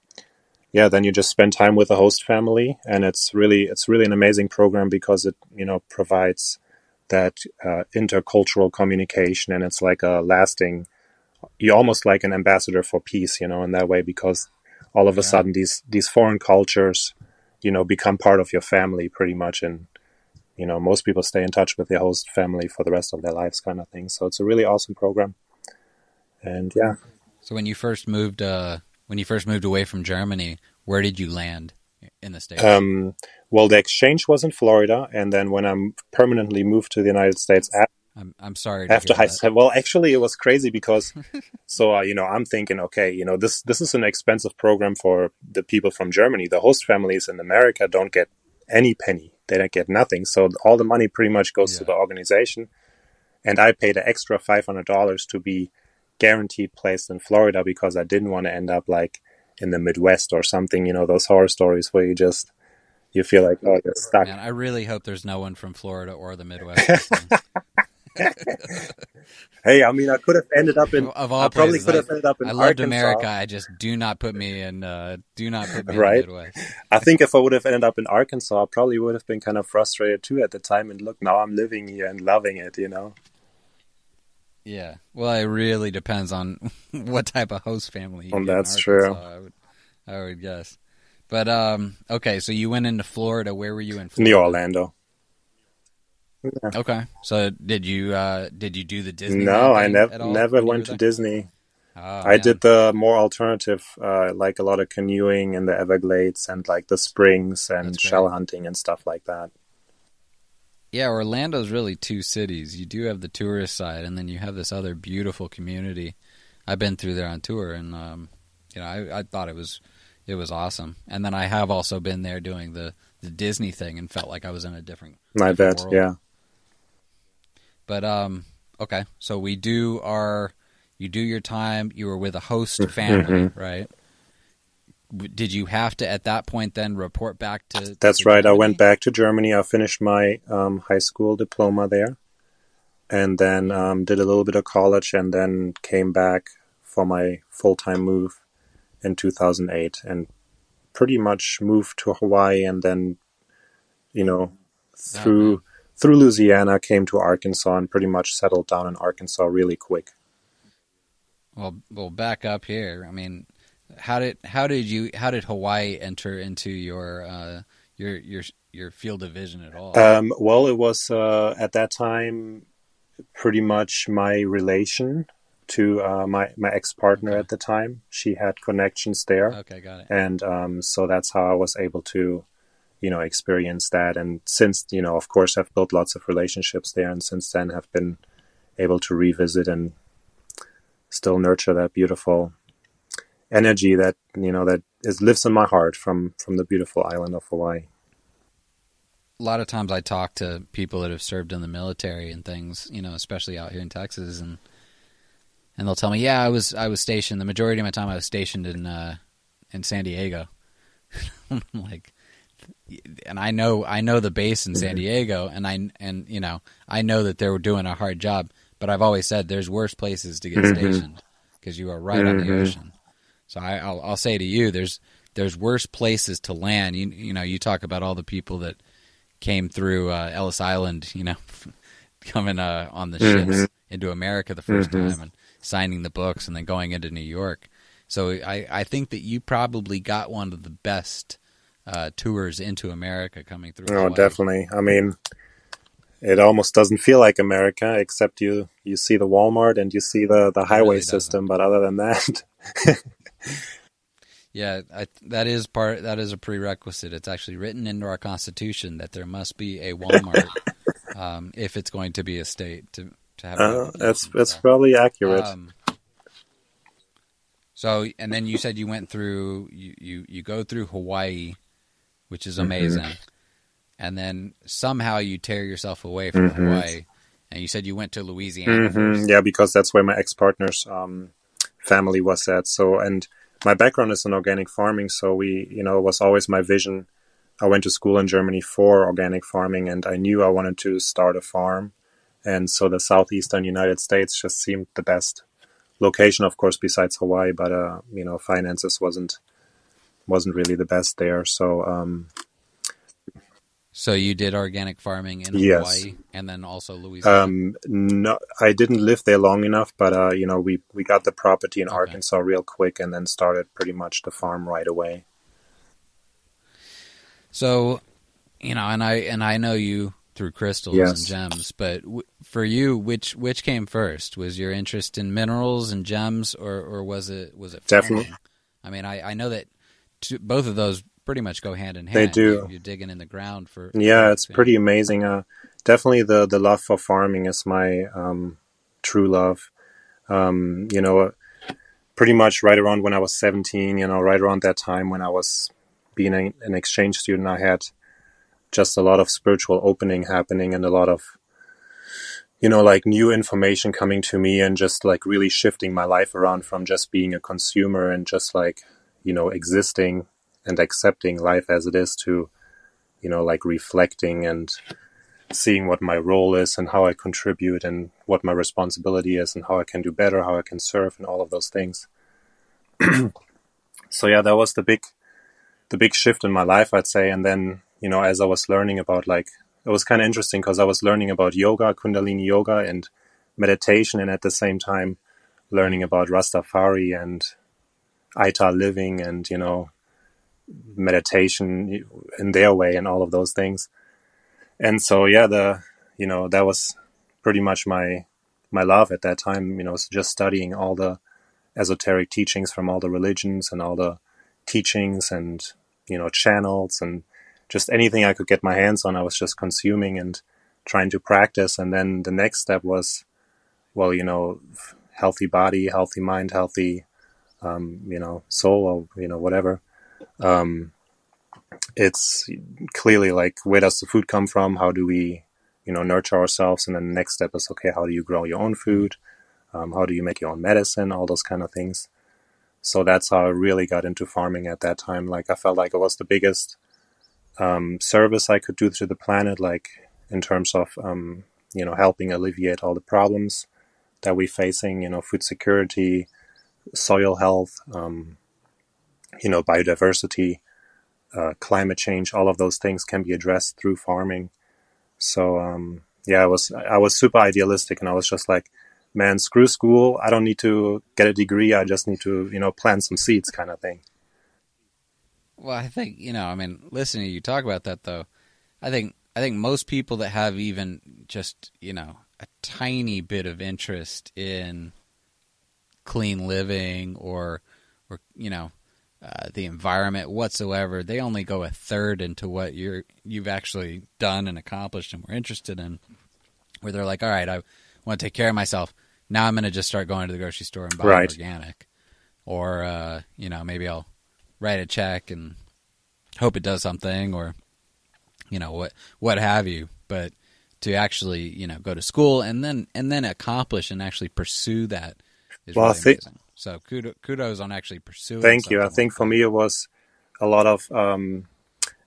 yeah, then you just spend time with the host family, and it's really it's really an amazing program because it you know provides that uh, intercultural communication, and it's like a lasting. You're almost like an ambassador for peace, you know, in that way because all of a yeah. sudden these these foreign cultures, you know, become part of your family pretty much, and you know most people stay in touch with their host family for the rest of their lives, kind of thing. So it's a really awesome program, and yeah. So when you first moved uh, when you first moved away from Germany, where did you land in the states? Um, well, the exchange was in Florida, and then when I permanently moved to the United States. After, I'm I'm sorry. after high school, well, actually, it was crazy because, so uh, you know, I'm thinking, okay, you know, this this is an expensive program for the people from Germany. The host families in America don't get any penny; they don't get nothing. So all the money pretty much goes yeah. to the organization, and I paid an extra five hundred dollars to be guaranteed placed in Florida because I didn't want to end up like in the Midwest or something. You know, those horror stories where you just you feel like oh you're stuck. Man, I really hope there's no one from Florida or the Midwest. hey, I mean, I could have ended up in. Of all I probably places, could have ended up in. I loved Arkansas. America. I just do not put me in. Uh, do not put me right? in the Midwest. I think if I would have ended up in Arkansas, I probably would have been kind of frustrated too at the time. And look, now I'm living here and loving it. You know. Yeah. Well, it really depends on what type of host family. You well, that's true. I would, I would guess. But um, okay, so you went into Florida. Where were you in? Florida? Near Orlando. Yeah. Okay. So did you uh, did you do the Disney? No, I never never went to Disney. Oh, I did the more alternative, uh, like a lot of canoeing in the Everglades and like the springs and shell hunting and stuff like that. Yeah, Orlando's really two cities. You do have the tourist side, and then you have this other beautiful community. I've been through there on tour, and um, you know, I, I thought it was it was awesome. And then I have also been there doing the the Disney thing, and felt like I was in a different. I different bet, world. yeah. But um, okay, so we do our. You do your time. You were with a host family, mm-hmm. right? did you have to at that point then report back to? That's to right. Germany? I went back to Germany. I finished my um, high school diploma there, and then um, did a little bit of college, and then came back for my full time move in 2008, and pretty much moved to Hawaii, and then, you know, through. Through Louisiana, came to Arkansas, and pretty much settled down in Arkansas really quick. Well, well, back up here. I mean, how did how did you how did Hawaii enter into your uh, your your your field of vision at all? Um, well, it was uh, at that time pretty much my relation to uh, my my ex partner okay. at the time. She had connections there. Okay, got it. And um, so that's how I was able to, you know, experience that. And since you know, of course, I've built lots of relationships there, and since then have been able to revisit and still nurture that beautiful energy that you know that is lives in my heart from from the beautiful island of Hawaii. A lot of times I talk to people that have served in the military and things, you know, especially out here in Texas, and and they'll tell me, "Yeah, I was I was stationed. The majority of my time I was stationed in uh, in San Diego." I'm like, and I know I know the base in San mm-hmm. Diego, and I and you know I know that they were doing a hard job, but I've always said there's worse places to get mm-hmm. stationed because you are right mm-hmm. on the mm-hmm. ocean. So I, will I'll say to you, there's there's worse places to land. You you know, you talk about all the people that came through uh, Ellis Island, you know, coming uh, on the mm-hmm. ships into America the 1st mm-hmm. time and signing the books and then going into New York. So I, I think that you probably got one of the best uh, tours into America coming through. Oh, Hawaii. definitely. I mean, it almost doesn't feel like America, except you you see the Walmart and you see the the highway really system. But other than that, yeah, I, that is part. That is a prerequisite. It's actually written into our Constitution that there must be a Walmart um, if it's going to be a state to to have. Uh, that's that's so, probably accurate. Um, so, and then you said you went through you you, you go through Hawaii, which is mm-hmm. amazing, mm-hmm. and then somehow you tear yourself away from mm-hmm. Hawaii, and you said you went to Louisiana. Mm-hmm. Yeah, because that's where my ex partner's um, family was at. So, and my background is in organic farming, so we, you know, it was always my vision. I went to school in Germany for organic farming, and I knew I wanted to start a farm. And so the southeastern United States just seemed the best location, of course, besides Hawaii. But uh, you know, finances wasn't wasn't really the best there. So um, so you did organic farming in yes. Hawaii and then also Louisiana. Um, no, I didn't live there long enough, but uh, you know, we we got the property in okay. Arkansas real quick and then started pretty much the farm right away. So, you know, and I and I know you through crystals yes. and gems, but w- for you, which which came first? Was your interest in minerals and gems, or or was it was it farming? definitely? I mean, I I know that both of those pretty much go hand in hand. They do. You're, digging in the ground for. Yeah, it's pretty amazing. Uh, definitely the the love for farming is my um, true love. Um, you know, pretty much right around when I was 17. You know, right around that time when I was being a, an exchange student, I had just a lot of spiritual opening happening and a lot of you know like new information coming to me and just like really shifting my life around from just being a consumer and just like you know existing and accepting life as it is to you know like reflecting and seeing what my role is and how I contribute and what my responsibility is and how I can do better, how I can serve and all of those things. so yeah, that was the big the big shift in my life, I'd say. And then, you know, as I was learning about like it was kind of interesting because I was learning about yoga, kundalini yoga and meditation and at the same time learning about Rastafari and Ital living and, you know, meditation in their way and all of those things. And so, yeah, the, you know, that was pretty much my, my love at that time, you know, just studying all the esoteric teachings from all the religions and all the teachings and, you know, channels and just anything I could get my hands on, I was just consuming and trying to practice. And then the next step was, well, you know, healthy body, healthy mind, healthy, um, you know, soul, or, you know, whatever um, it's clearly like where does the food come from? How do we, you know, nurture ourselves? And then the next step is okay, how do you grow your own food? Um, how do you make your own medicine? All those kind of things. So that's how I really got into farming at that time. Like I felt like it was the biggest um, service I could do to the planet, like in terms of um, you know helping alleviate all the problems that we're facing. You know, food security, soil health, um, you know, biodiversity, uh, climate change, all of those things can be addressed through farming. So, um, yeah, I was, I was super idealistic and I was just like, man, screw school. I don't need to get a degree. I just need to, you know, plant some seeds kind of thing. Well, I think, you know, I mean, listening to you talk about that though, I think, I think most people that have even just, you know, a tiny bit of interest in clean living or, or, you know, uh, the environment whatsoever. They only go a third into what you're you've actually done and accomplished and we're interested in. Where they're like, all right, I want to take care of myself. Now I'm going to just start going to the grocery store and buy right. organic, or uh, you know maybe I'll write a check and hope it does something, or you know what what have you. But to actually you know go to school and then and then accomplish and actually pursue that is well, really I think, amazing. So kudos on actually pursuing. Thank you. I think for me it was a lot of um,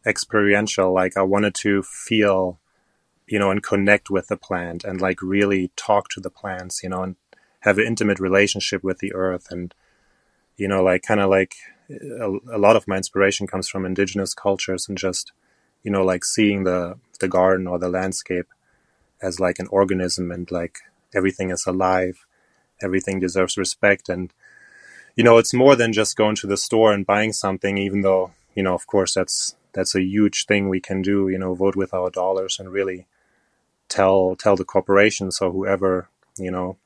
experiential. Like I wanted to feel, you know, and connect with the plant and like really talk to the plants, you know, and have an intimate relationship with the earth. And you know, like kind of like a, a lot of my inspiration comes from indigenous cultures and just, you know, like seeing the the garden or the landscape as like an organism and like everything is alive, everything deserves respect. And you know, it's more than just going to the store and buying something, even though, you know, of course that's that's a huge thing we can do, you know, vote with our dollars and really tell tell the corporations or whoever, you know,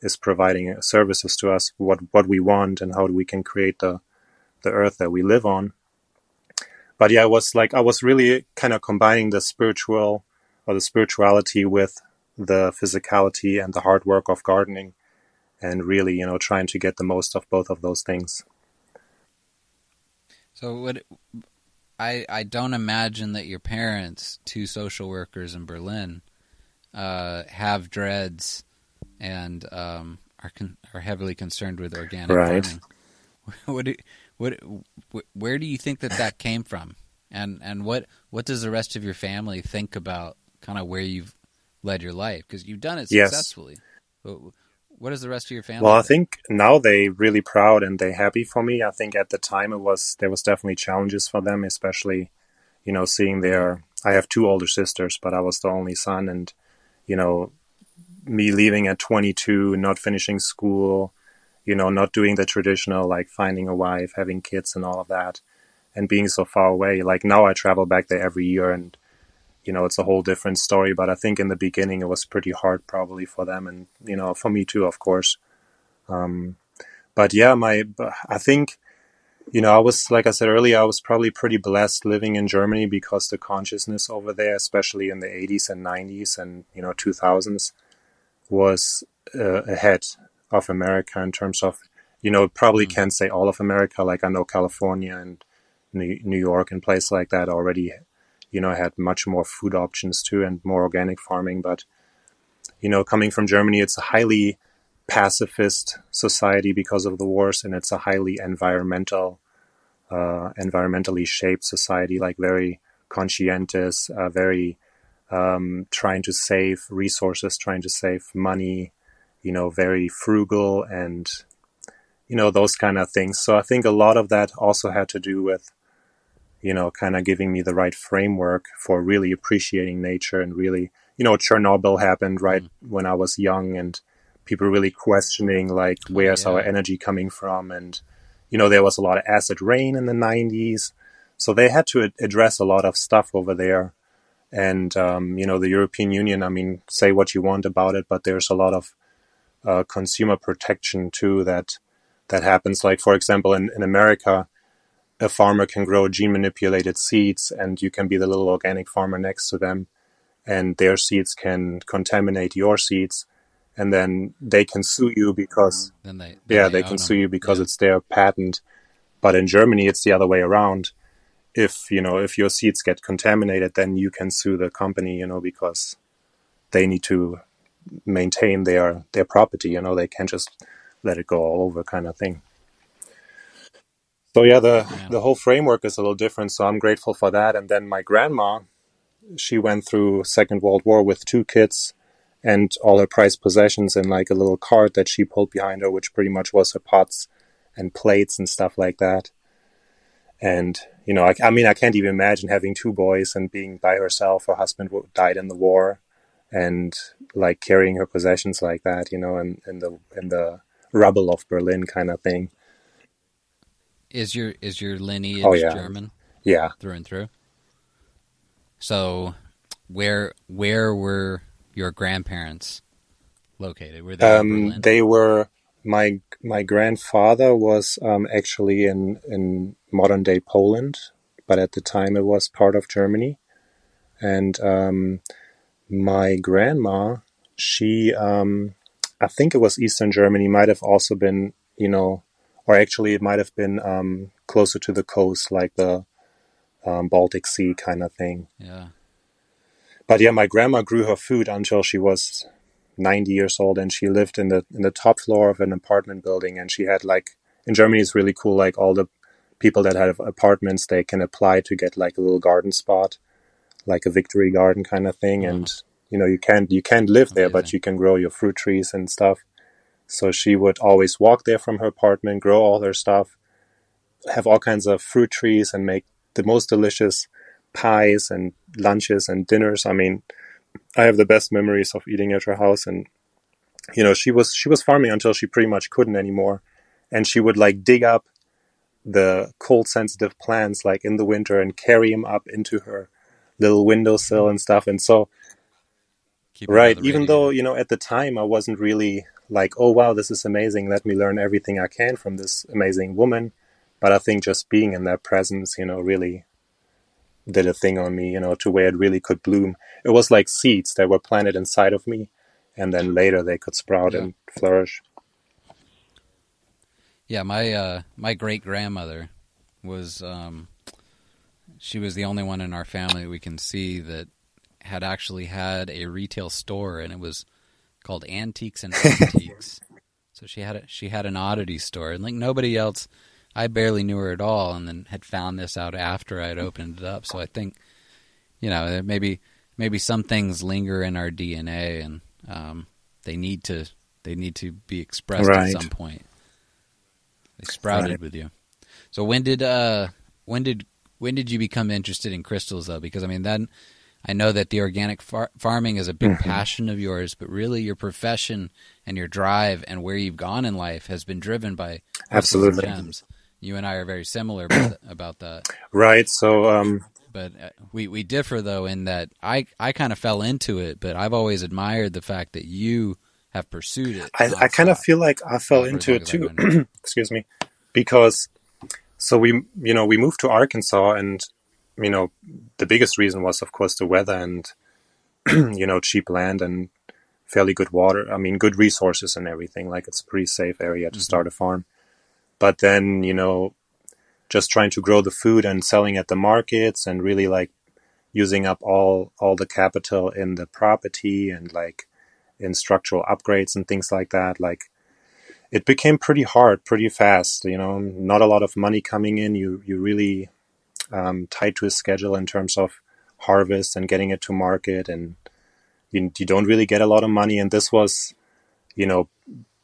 is providing services to us what what we want and how we can create the the earth that we live on. But yeah, I was like I was really kind of combining the spiritual or the spirituality with the physicality and the hard work of gardening and really, you know, trying to get the most of both of those things. So what I I don't imagine that your parents, two social workers in Berlin, uh, have dreads and um, are con- are heavily concerned with organic right. farming. What do, what where do you think that that came from? And and what what does the rest of your family think about kind of where you've led your life because you've done it successfully? Yes. What does the rest of your family? Well, I think now they really proud and they happy for me. I think at the time it was there was definitely challenges for them, especially you know seeing their. I have two older sisters, but I was the only son, and you know me leaving at 22, not finishing school, you know, not doing the traditional like finding a wife, having kids, and all of that, and being so far away. Like now, I travel back there every year, and you know, it's a whole different story. But I think in the beginning it was pretty hard, probably for them, and you know, for me too, of course. Um, but yeah, my I think, you know, I was like I said earlier, I was probably pretty blessed living in Germany because the consciousness over there, especially in the 80s and 90s and you know 2000s, was uh, ahead of America in terms of, you know, probably mm-hmm. can't say all of America. Like I know California and New York and places like that already you know, had much more food options too and more organic farming. But, you know, coming from Germany, it's a highly pacifist society because of the wars and it's a highly environmental, uh, environmentally shaped society, like very conscientious, uh, very um, trying to save resources, trying to save money, you know, very frugal and, you know, those kind of things. So I think a lot of that also had to do with you know, kind of giving me the right framework for really appreciating nature and really, you know, Chernobyl happened right mm. when I was young and people really questioning like where's yeah. our energy coming from and you know there was a lot of acid rain in the 90s so they had to address a lot of stuff over there and um, you know the european union i mean say what you want about it but there's a lot of uh, consumer protection too that that happens like for example in, in america a farmer can grow gene manipulated seeds and you can be the little organic farmer next to them and their seeds can contaminate your seeds and then they can sue you because mm-hmm. then they, then yeah they, they can sue you because yeah. it's their patent. But in germany it's the other way around. If you know if your seeds get contaminated then you can sue the company you know because they need to maintain their their property you know they can't just let it go all over kind of thing so yeah, the the whole framework is a little different. So I'm grateful for that. And then my grandma, she went through Second World War with two kids and all her prized possessions in like a little cart that she pulled behind her, which pretty much was her pots and plates and stuff like that. And you know, I, I mean, I can't even imagine having two boys and being by herself. Her husband died in the war, and like carrying her possessions like that, you know, in, in the in the rubble of Berlin kind of thing. Is your is your lineage oh, yeah. German? Yeah, through and through. So, where where were your grandparents located? Were they? Um, they were. My my grandfather was um, actually in in modern day Poland, but at the time it was part of Germany, and um, my grandma, she, um, I think it was Eastern Germany, might have also been, you know, or actually it might have been um, closer to the coast, like the um, Baltic Sea kind of thing. Yeah. But yeah, my grandma grew her food until she was 90 years old, and she lived in the in the top floor of an apartment building, and she had like in Germany it's really cool, like all the people that have apartments they can apply to get like a little garden spot, like a victory garden kind of thing, uh-huh. and you know you can't you can't live there, but you can grow your fruit trees and stuff. So she would always walk there from her apartment, grow all her stuff, have all kinds of fruit trees, and make the most delicious pies and lunches and dinners. I mean, I have the best memories of eating at her house. And you know, she was she was farming until she pretty much couldn't anymore, and she would like dig up the cold sensitive plants like in the winter and carry them up into her little windowsill and stuff. And so, right, even though you know at the time I wasn't really like, oh wow, this is amazing. Let me learn everything I can from this amazing woman. But I think just being in their presence, you know, really did a thing on me, you know, to where it really could bloom. It was like seeds that were planted inside of me, and then later they could sprout yeah. and flourish. Yeah, my uh, my great grandmother was um, she was the only one in our family we can see that had actually had a retail store, and it was called Antiques and Antiques. so she had a, she had an oddity store, and like nobody else, I barely knew her at all, and then had found this out after I'd opened it up. So I think, you know, maybe maybe some things linger in our DNA, and um, they need to they need to be expressed right. at some point. They sprouted right. with you. So when did uh when did when did you become interested in crystals though? Because I mean then I know that the organic far- farming is a big mm-hmm. passion of yours, but really your profession and your drive and where you've gone in life has been driven by absolutely gems. You and I are very similar about, about that. Right. So, um, but uh, we we differ though in that I I kind of fell into it, but I've always admired the fact that you have pursued it. I, I kind of feel like I fell into it too. Excuse me, because so we you know we moved to Arkansas and you know, the biggest reason was, of course, the weather and, you know, cheap land and fairly good water. I mean, good resources and everything. Like it's a pretty safe area to mm-hmm. start a farm. But then, you know, just trying to grow the food and selling at the markets and really like using up all all the capital in the property and like in structural upgrades and things like that. Like it became pretty hard pretty fast. You know, not a lot of money coming in. You you really um, tied to a schedule in terms of harvest and getting it to market, and you, you don't really get a lot of money. And this was, you know,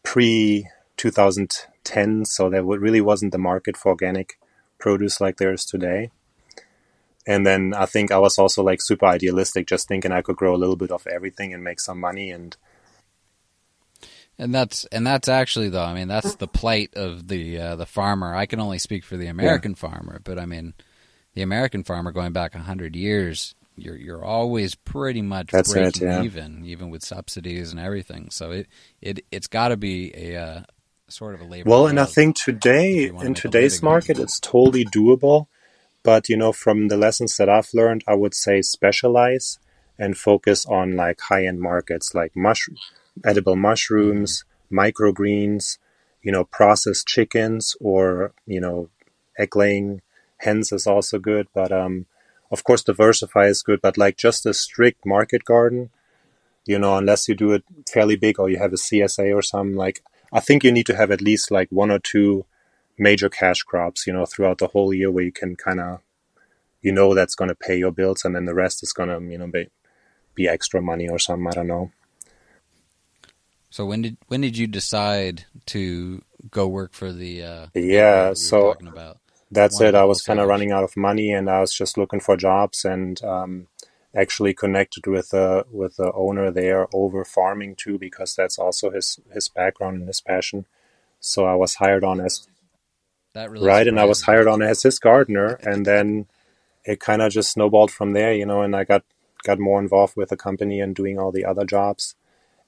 pre 2010, so there really wasn't the market for organic produce like there is today. And then I think I was also like super idealistic, just thinking I could grow a little bit of everything and make some money and and that's and that's actually though I mean that's the plight of the uh, the farmer. I can only speak for the American yeah. farmer, but I mean the American farmer going back hundred years, you're you're always pretty much That's breaking it, yeah. even, even with subsidies and everything. So it it it's got to be a uh, sort of a labor. Well, and I think today in today's market, it's totally doable. But you know, from the lessons that I've learned, I would say specialize and focus on like high end markets like mush, edible mushrooms, mm-hmm. microgreens, you know, processed chickens, or you know, egg laying hens is also good, but um, of course diversify is good. But like just a strict market garden, you know, unless you do it fairly big or you have a CSA or something, like I think you need to have at least like one or two major cash crops, you know, throughout the whole year where you can kind of, you know, that's going to pay your bills, and then the rest is going to, you know, be, be extra money or something. I don't know. So when did when did you decide to go work for the? Uh, yeah, so that's it. I was kind of running out of money, and I was just looking for jobs, and um, actually connected with a with the owner there over farming too, because that's also his his background and his passion. So I was hired on as really right, and I was hired on as his gardener, and then it kind of just snowballed from there, you know. And I got got more involved with the company and doing all the other jobs,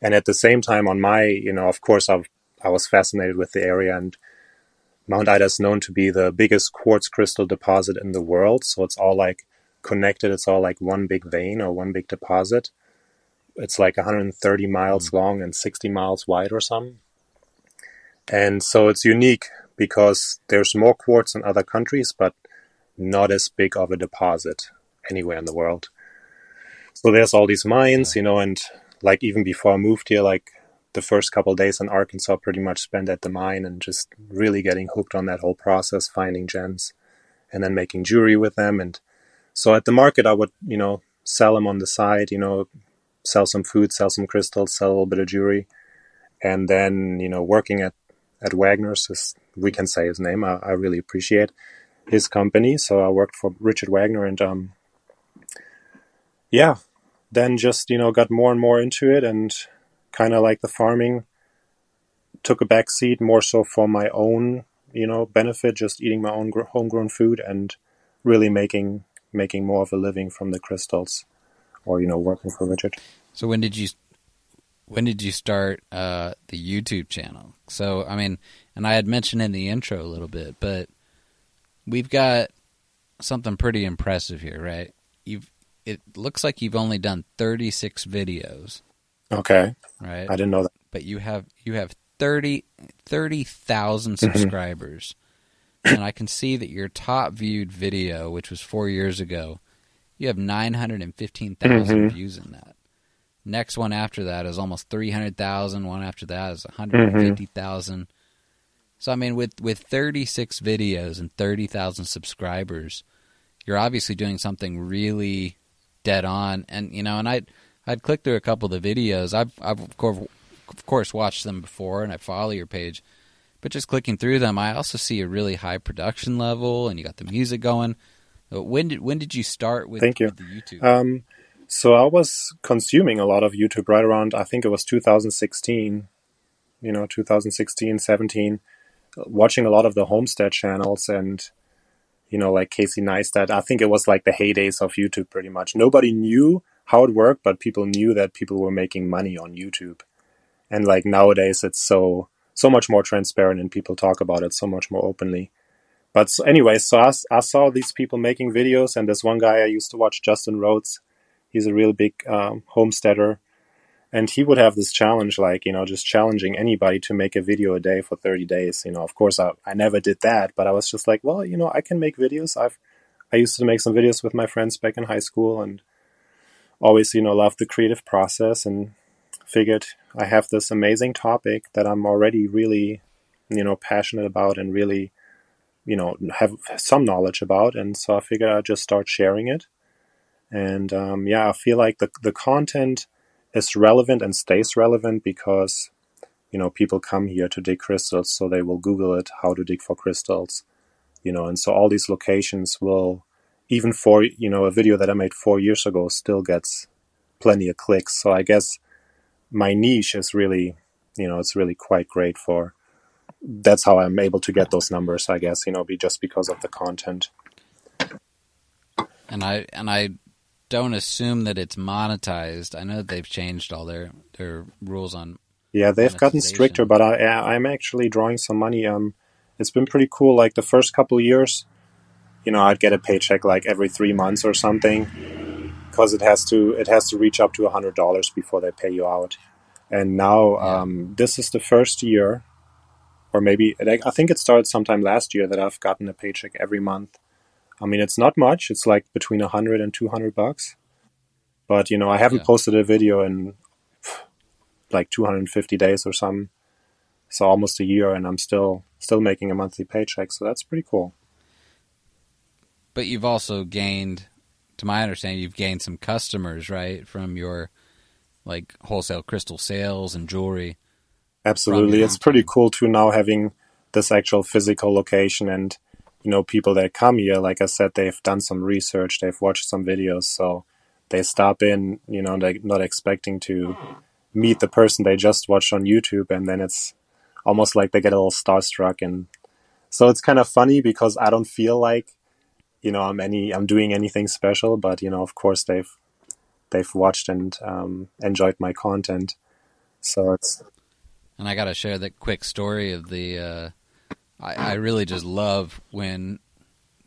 and at the same time, on my, you know, of course, I I was fascinated with the area and Mount Ida is known to be the biggest quartz crystal deposit in the world. So it's all like connected. It's all like one big vein or one big deposit. It's like 130 miles mm-hmm. long and 60 miles wide or something. And so it's unique because there's more quartz in other countries, but not as big of a deposit anywhere in the world. So there's all these mines, you know, and like even before I moved here, like the first couple days in Arkansas pretty much spent at the mine and just really getting hooked on that whole process, finding gems, and then making jewelry with them. And so at the market, I would, you know, sell them on the side, you know, sell some food, sell some crystals, sell a little bit of jewelry. and then you know working at at Wagner's we can say his name. I, I really appreciate his company. So I worked for Richard Wagner, and um, yeah, then just you know got more and more into it, and kind of like the farming took a back seat more so for my own you know benefit, just eating my own homegrown food and really making making more of a living from the crystals, or you know working for Richard. So when did you when did you start uh, the YouTube channel? So I mean, and I had mentioned in the intro a little bit, but we've got something pretty impressive here, right? You've it looks like you've only done 36 videos. Okay. Right? I didn't know that. But you have you have 30 30,000 mm-hmm. subscribers. and I can see that your top viewed video, which was 4 years ago, you have 915,000 mm-hmm. views in that. Next one after that is almost 300,000, one after that is 150,000. Mm-hmm. So I mean with with 36 videos and 30,000 subscribers, you're obviously doing something really dead on and you know and I I'd click through a couple of the videos. I've I've of course, of course watched them before and I follow your page. But just clicking through them, I also see a really high production level and you got the music going. When did when did you start with, Thank you. With the YouTube? Um, so I was consuming a lot of YouTube right around I think it was 2016, you know, 2016, 17 watching a lot of the homestead channels and you know like Casey Neistat. I think it was like the heydays of YouTube pretty much. Nobody knew how it worked, but people knew that people were making money on YouTube. And like nowadays it's so so much more transparent and people talk about it so much more openly. But so anyway, so I, I saw these people making videos, and this one guy I used to watch, Justin Rhodes. He's a real big um, homesteader, and he would have this challenge like you know just challenging anybody to make a video a day for 30 days you know of course I, I never did that but i was just like well you know i can make videos i've i used to make some videos with my friends back in high school and always you know loved the creative process and figured i have this amazing topic that i'm already really you know passionate about and really you know have some knowledge about. And so i figured i'd just start sharing it. And um, yeah i feel like the, the content is relevant and stays relevant because you know people come here to dig crystals so they will google it how to dig for crystals you know. And so all these locations will even for you know a video that i made four years ago still gets plenty of clicks so i guess my niche is really you know it's really quite great for that's how i'm able to get those numbers i guess you know be just because of the content and i and i don't assume that it's monetized. I know that they've changed all their their rules on. Yeah, they've gotten stricter, but I I'm actually drawing some money. Um, it's been pretty cool. Like the first couple years, you know, I'd get a paycheck like every three months or something, because it has to it has to reach up to a hundred dollars before they pay you out. And now um, this is the first year, or maybe I think it started sometime last year that I've gotten a paycheck every month I mean, it's not much. It's like between 100 and 200 bucks. But, you know, I haven't yeah. posted a video in like 250 days or something. So almost a year and I'm still still making a monthly paycheck. So that's pretty cool. But you've also gained to my understanding you've gained some customers, right, from your like wholesale crystal sales and jewelry. Absolutely. It's pretty cool too now having this actual physical location and you know, people that come here, like I said, they've done some research, they've watched some videos, so they stop in, you know, they're not expecting to meet the person they just watched on YouTube, and then it's almost like they get a little starstruck, and so it's kind of funny because I don't feel like, you know, I'm any, I'm doing anything special, but you know, of course they've they've watched and um, enjoyed my content, so it's. And I got to share that quick story of the. Uh I, I really just love when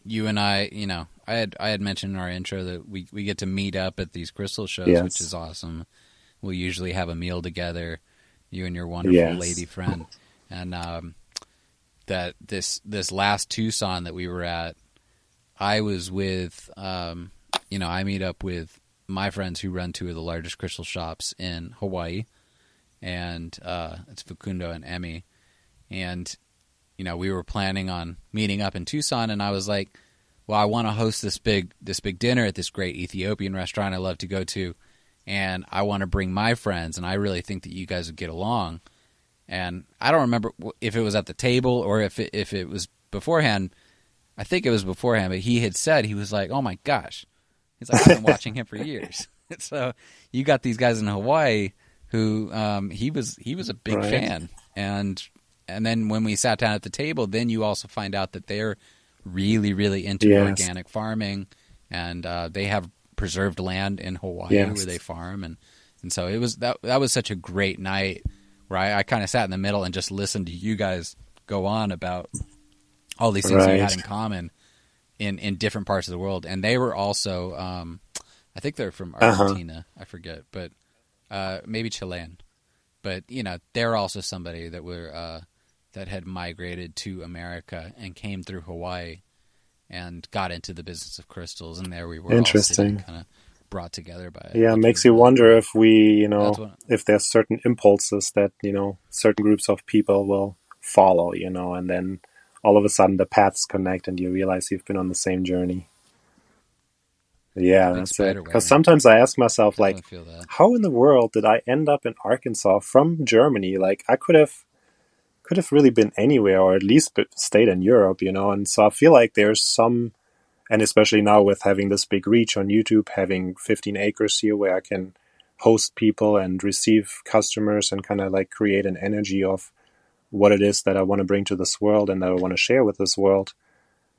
you and I, you know, I had I had mentioned in our intro that we we get to meet up at these crystal shows, yes. which is awesome. We usually have a meal together, you and your wonderful yes. lady friend, and um, that this this last Tucson that we were at, I was with, um, you know, I meet up with my friends who run two of the largest crystal shops in Hawaii, and uh, it's Facundo and Emmy, and you know, we were planning on meeting up in Tucson, and I was like, "Well, I want to host this big this big dinner at this great Ethiopian restaurant I love to go to, and I want to bring my friends, and I really think that you guys would get along." And I don't remember if it was at the table or if it, if it was beforehand. I think it was beforehand, but he had said he was like, "Oh my gosh," he's like, "I've been watching him for years." so you got these guys in Hawaii who um, he was he was a big right. fan, and and then when we sat down at the table, then you also find out that they're really really into yes. organic farming, and uh, they have preserved land in Hawaii yes. where they farm, and and so it was that that was such a great night where I, I kind of sat in the middle and just listened to you guys go on about all these things right. you had in common in in different parts of the world, and they were also, um, I think they're from uh-huh. Argentina, uh-huh. I forget, but uh, maybe Chilean, but you know they're also somebody that were uh, that had migrated to America and came through Hawaii and got into the business of crystals, and there we were. Interesting. Kind of brought together by. It. Yeah, it makes you wonder if we, you know, what, if there's certain impulses that you know certain groups of people will follow, you know, and then all of a sudden the paths connect and you realize you've been on the same journey. Yeah, that's it. Because sometimes I ask myself, like, how in the world did I end up in Arkansas from Germany? Like, I could have, could have really been anywhere, or at least stayed in Europe, you know. And so I feel like there's some, and especially now with having this big reach on YouTube, having 15 acres here where I can host people and receive customers and kind of like create an energy of what it is that I want to bring to this world and that I want to share with this world.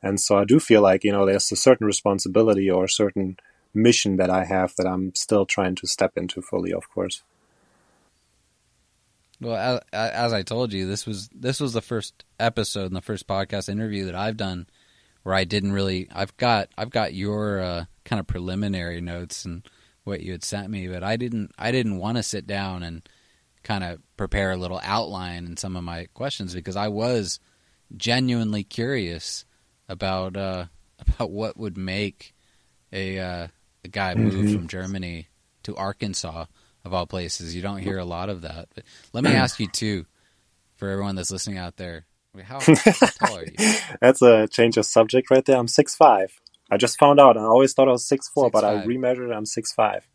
And so I do feel like, you know, there's a certain responsibility or a certain mission that I have that I'm still trying to step into fully, of course. Well, as, I told you, this was this was the first episode and the first podcast interview that I've done where I didn't really. I've got I've got your uh, kind of preliminary notes and what you had sent me, but I didn't I didn't want to sit down and kind of prepare a little outline in some of my questions because I was genuinely curious about uh, about what would make a uh, a guy move mm-hmm. from Germany to Arkansas of all places. You don't hear a lot of that. But let me ask you too, for everyone that's listening out there, how, how tall are you? That's a change of subject right there. I'm six five. I just found out. I always thought I was six four, but I remeasured. I'm six five.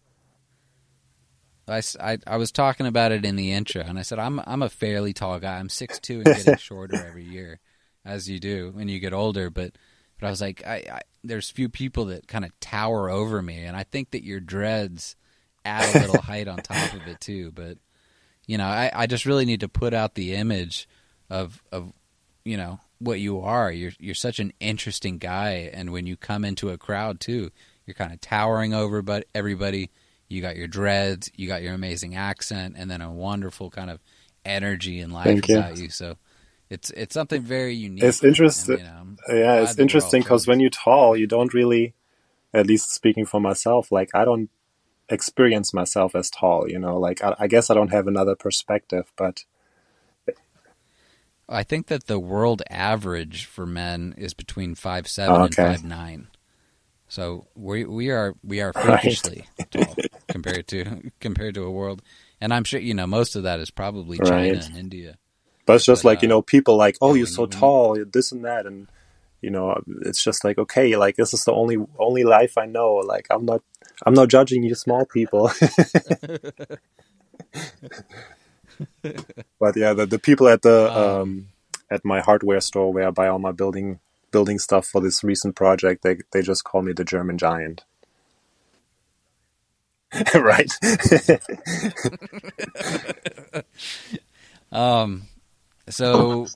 I, I, I, was talking about it in the intro, and I said I'm I'm a fairly tall guy. I'm six two and getting shorter every year, as you do when you get older. But but I was like, I, I there's few people that kind of tower over me, and I think that your dreads add a little height on top of it too. But you know, I, I just really need to put out the image of of you know what you are. You're you're such an interesting guy, and when you come into a crowd too, you're kind of towering over but everybody you got your dreads, you got your amazing accent, and then a wonderful kind of energy and life about you. So it's it's something very unique. It's interesting. You know, yeah, it's interesting because when you're tall, you don't really, at least speaking for myself, like I don't experience myself as tall. You know, like I, I guess I don't have another perspective, but. I think that the world average for men is between five seven okay. and five nine. So we we are we are freakishly right. tall compared to compared to a world, and I'm sure you know most of that is probably China right. and India. But it's just but, like uh, you know people like oh you're so tall this and that and you know it's just like okay like this is the only only life I know like I'm not I'm not judging you small people. but yeah, the, the people at the um, um, at my hardware store where I buy all my building building stuff for this recent project, they they just call me the German giant. right. um so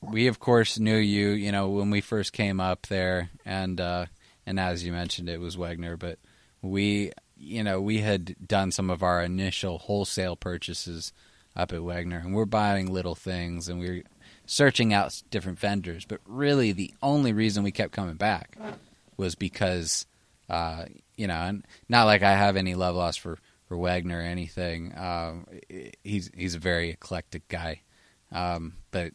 we of course knew you, you know, when we first came up there and uh and as you mentioned it was Wagner, but we you know, we had done some of our initial wholesale purchases up at Wagner, and we're buying little things and we're searching out different vendors, but really the only reason we kept coming back was because, uh, you know, and not like I have any love loss for, for Wagner or anything. Um, he's he's a very eclectic guy, um, but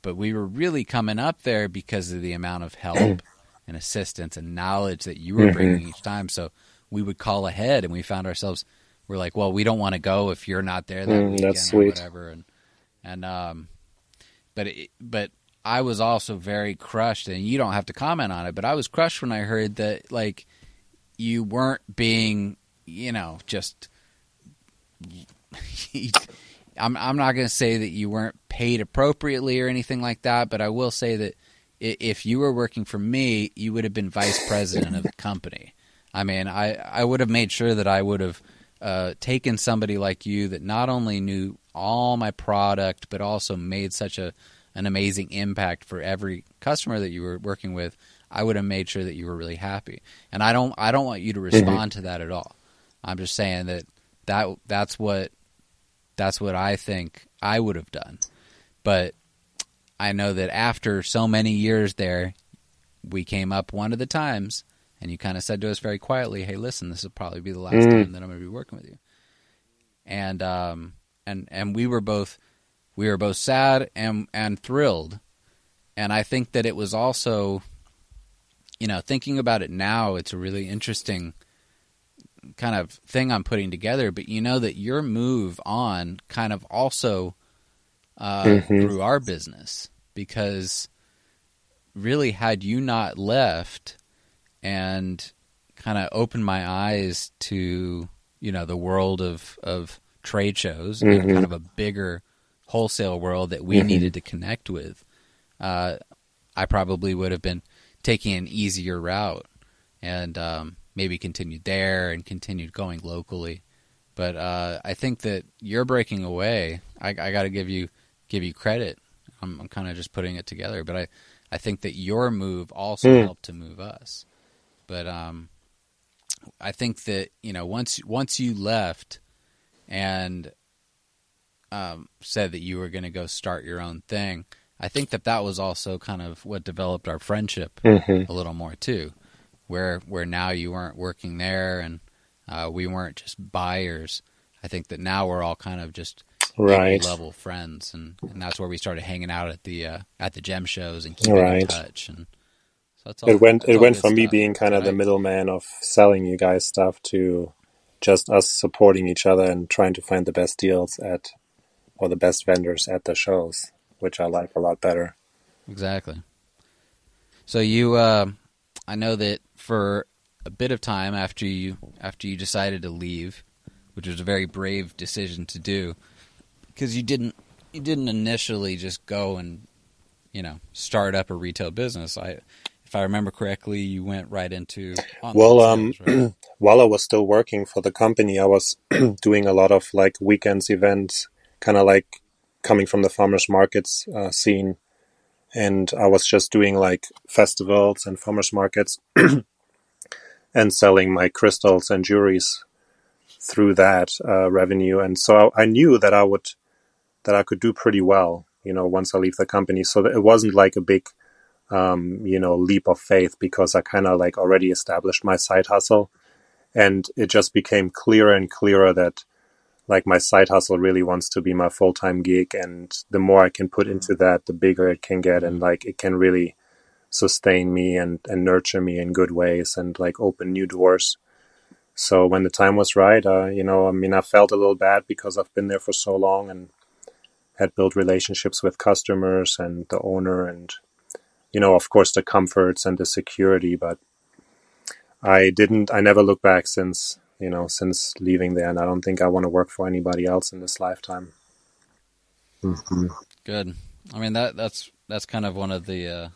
but we were really coming up there because of the amount of help and assistance and knowledge that you were mm-hmm. bringing each time. So we would call ahead, and we found ourselves we're like, well, we don't want to go if you're not there that mm, weekend or whatever, and and um, but it, but I was also very crushed, and you don't have to comment on it, but I was crushed when I heard that like you weren't being, you know, just I'm I'm not going to say that you weren't paid appropriately or anything like that, but I will say that if you were working for me, you would have been vice president of the company. I mean, I I would have made sure that I would have uh, taken somebody like you that not only knew all my product, but also made such a an amazing impact for every customer that you were working with. I would have made sure that you were really happy. And I don't I don't want you to mm-hmm. respond mm-hmm. to that at all. I'm just saying that that that's what that's what I think I would have done. But I know that after so many years there, we came up one of the times, and you kind of said to us very quietly, "Hey, listen, this will probably be the last mm. time that I'm going to be working with you." And um, and and we were both we were both sad and and thrilled, and I think that it was also, you know, thinking about it now, it's a really interesting kind of thing I'm putting together. But you know that your move on kind of also uh, mm-hmm. grew our business because really, had you not left and kind of opened my eyes to you know the world of of trade shows mm-hmm. and kind of a bigger wholesale world that we mm-hmm. needed to connect with, uh, I probably would have been taking an easier route and um, maybe continued there and continued going locally. But uh, I think that you're breaking away. I, I got to give you give you credit. I'm, I'm kind of just putting it together, but I, I think that your move also mm. helped to move us. But um, I think that you know once once you left and um, said that you were going to go start your own thing, I think that that was also kind of what developed our friendship mm-hmm. a little more too, where where now you weren't working there and uh, we weren't just buyers. I think that now we're all kind of just right level friends, and, and that's where we started hanging out at the uh, at the gem shows and keeping right. in touch. And so that's all, it went it went from me being kind of the middleman of selling you guys stuff to just us supporting each other and trying to find the best deals at or the best vendors at the shows, which I like a lot better. Exactly. So you, uh, I know that for a bit of time after you after you decided to leave, which was a very brave decision to do, because you didn't you didn't initially just go and you know start up a retail business. I if I remember correctly, you went right into well. Um, right? while I was still working for the company, I was doing a lot of like weekends events, kind of like coming from the farmers markets uh, scene, and I was just doing like festivals and farmers markets, and selling my crystals and jewelries through that uh, revenue. And so I, I knew that I would that I could do pretty well, you know, once I leave the company. So it wasn't like a big, um, you know, leap of faith because I kind of like already established my side hustle. And it just became clearer and clearer that like my side hustle really wants to be my full time gig. And the more I can put into that, the bigger it can get. And like it can really sustain me and, and nurture me in good ways and like open new doors. So when the time was right, uh, you know, I mean, I felt a little bad because I've been there for so long and had built relationships with customers and the owner and you know of course the comforts and the security but i didn't i never looked back since you know since leaving there and i don't think i want to work for anybody else in this lifetime mm-hmm. good i mean that that's that's kind of one of the uh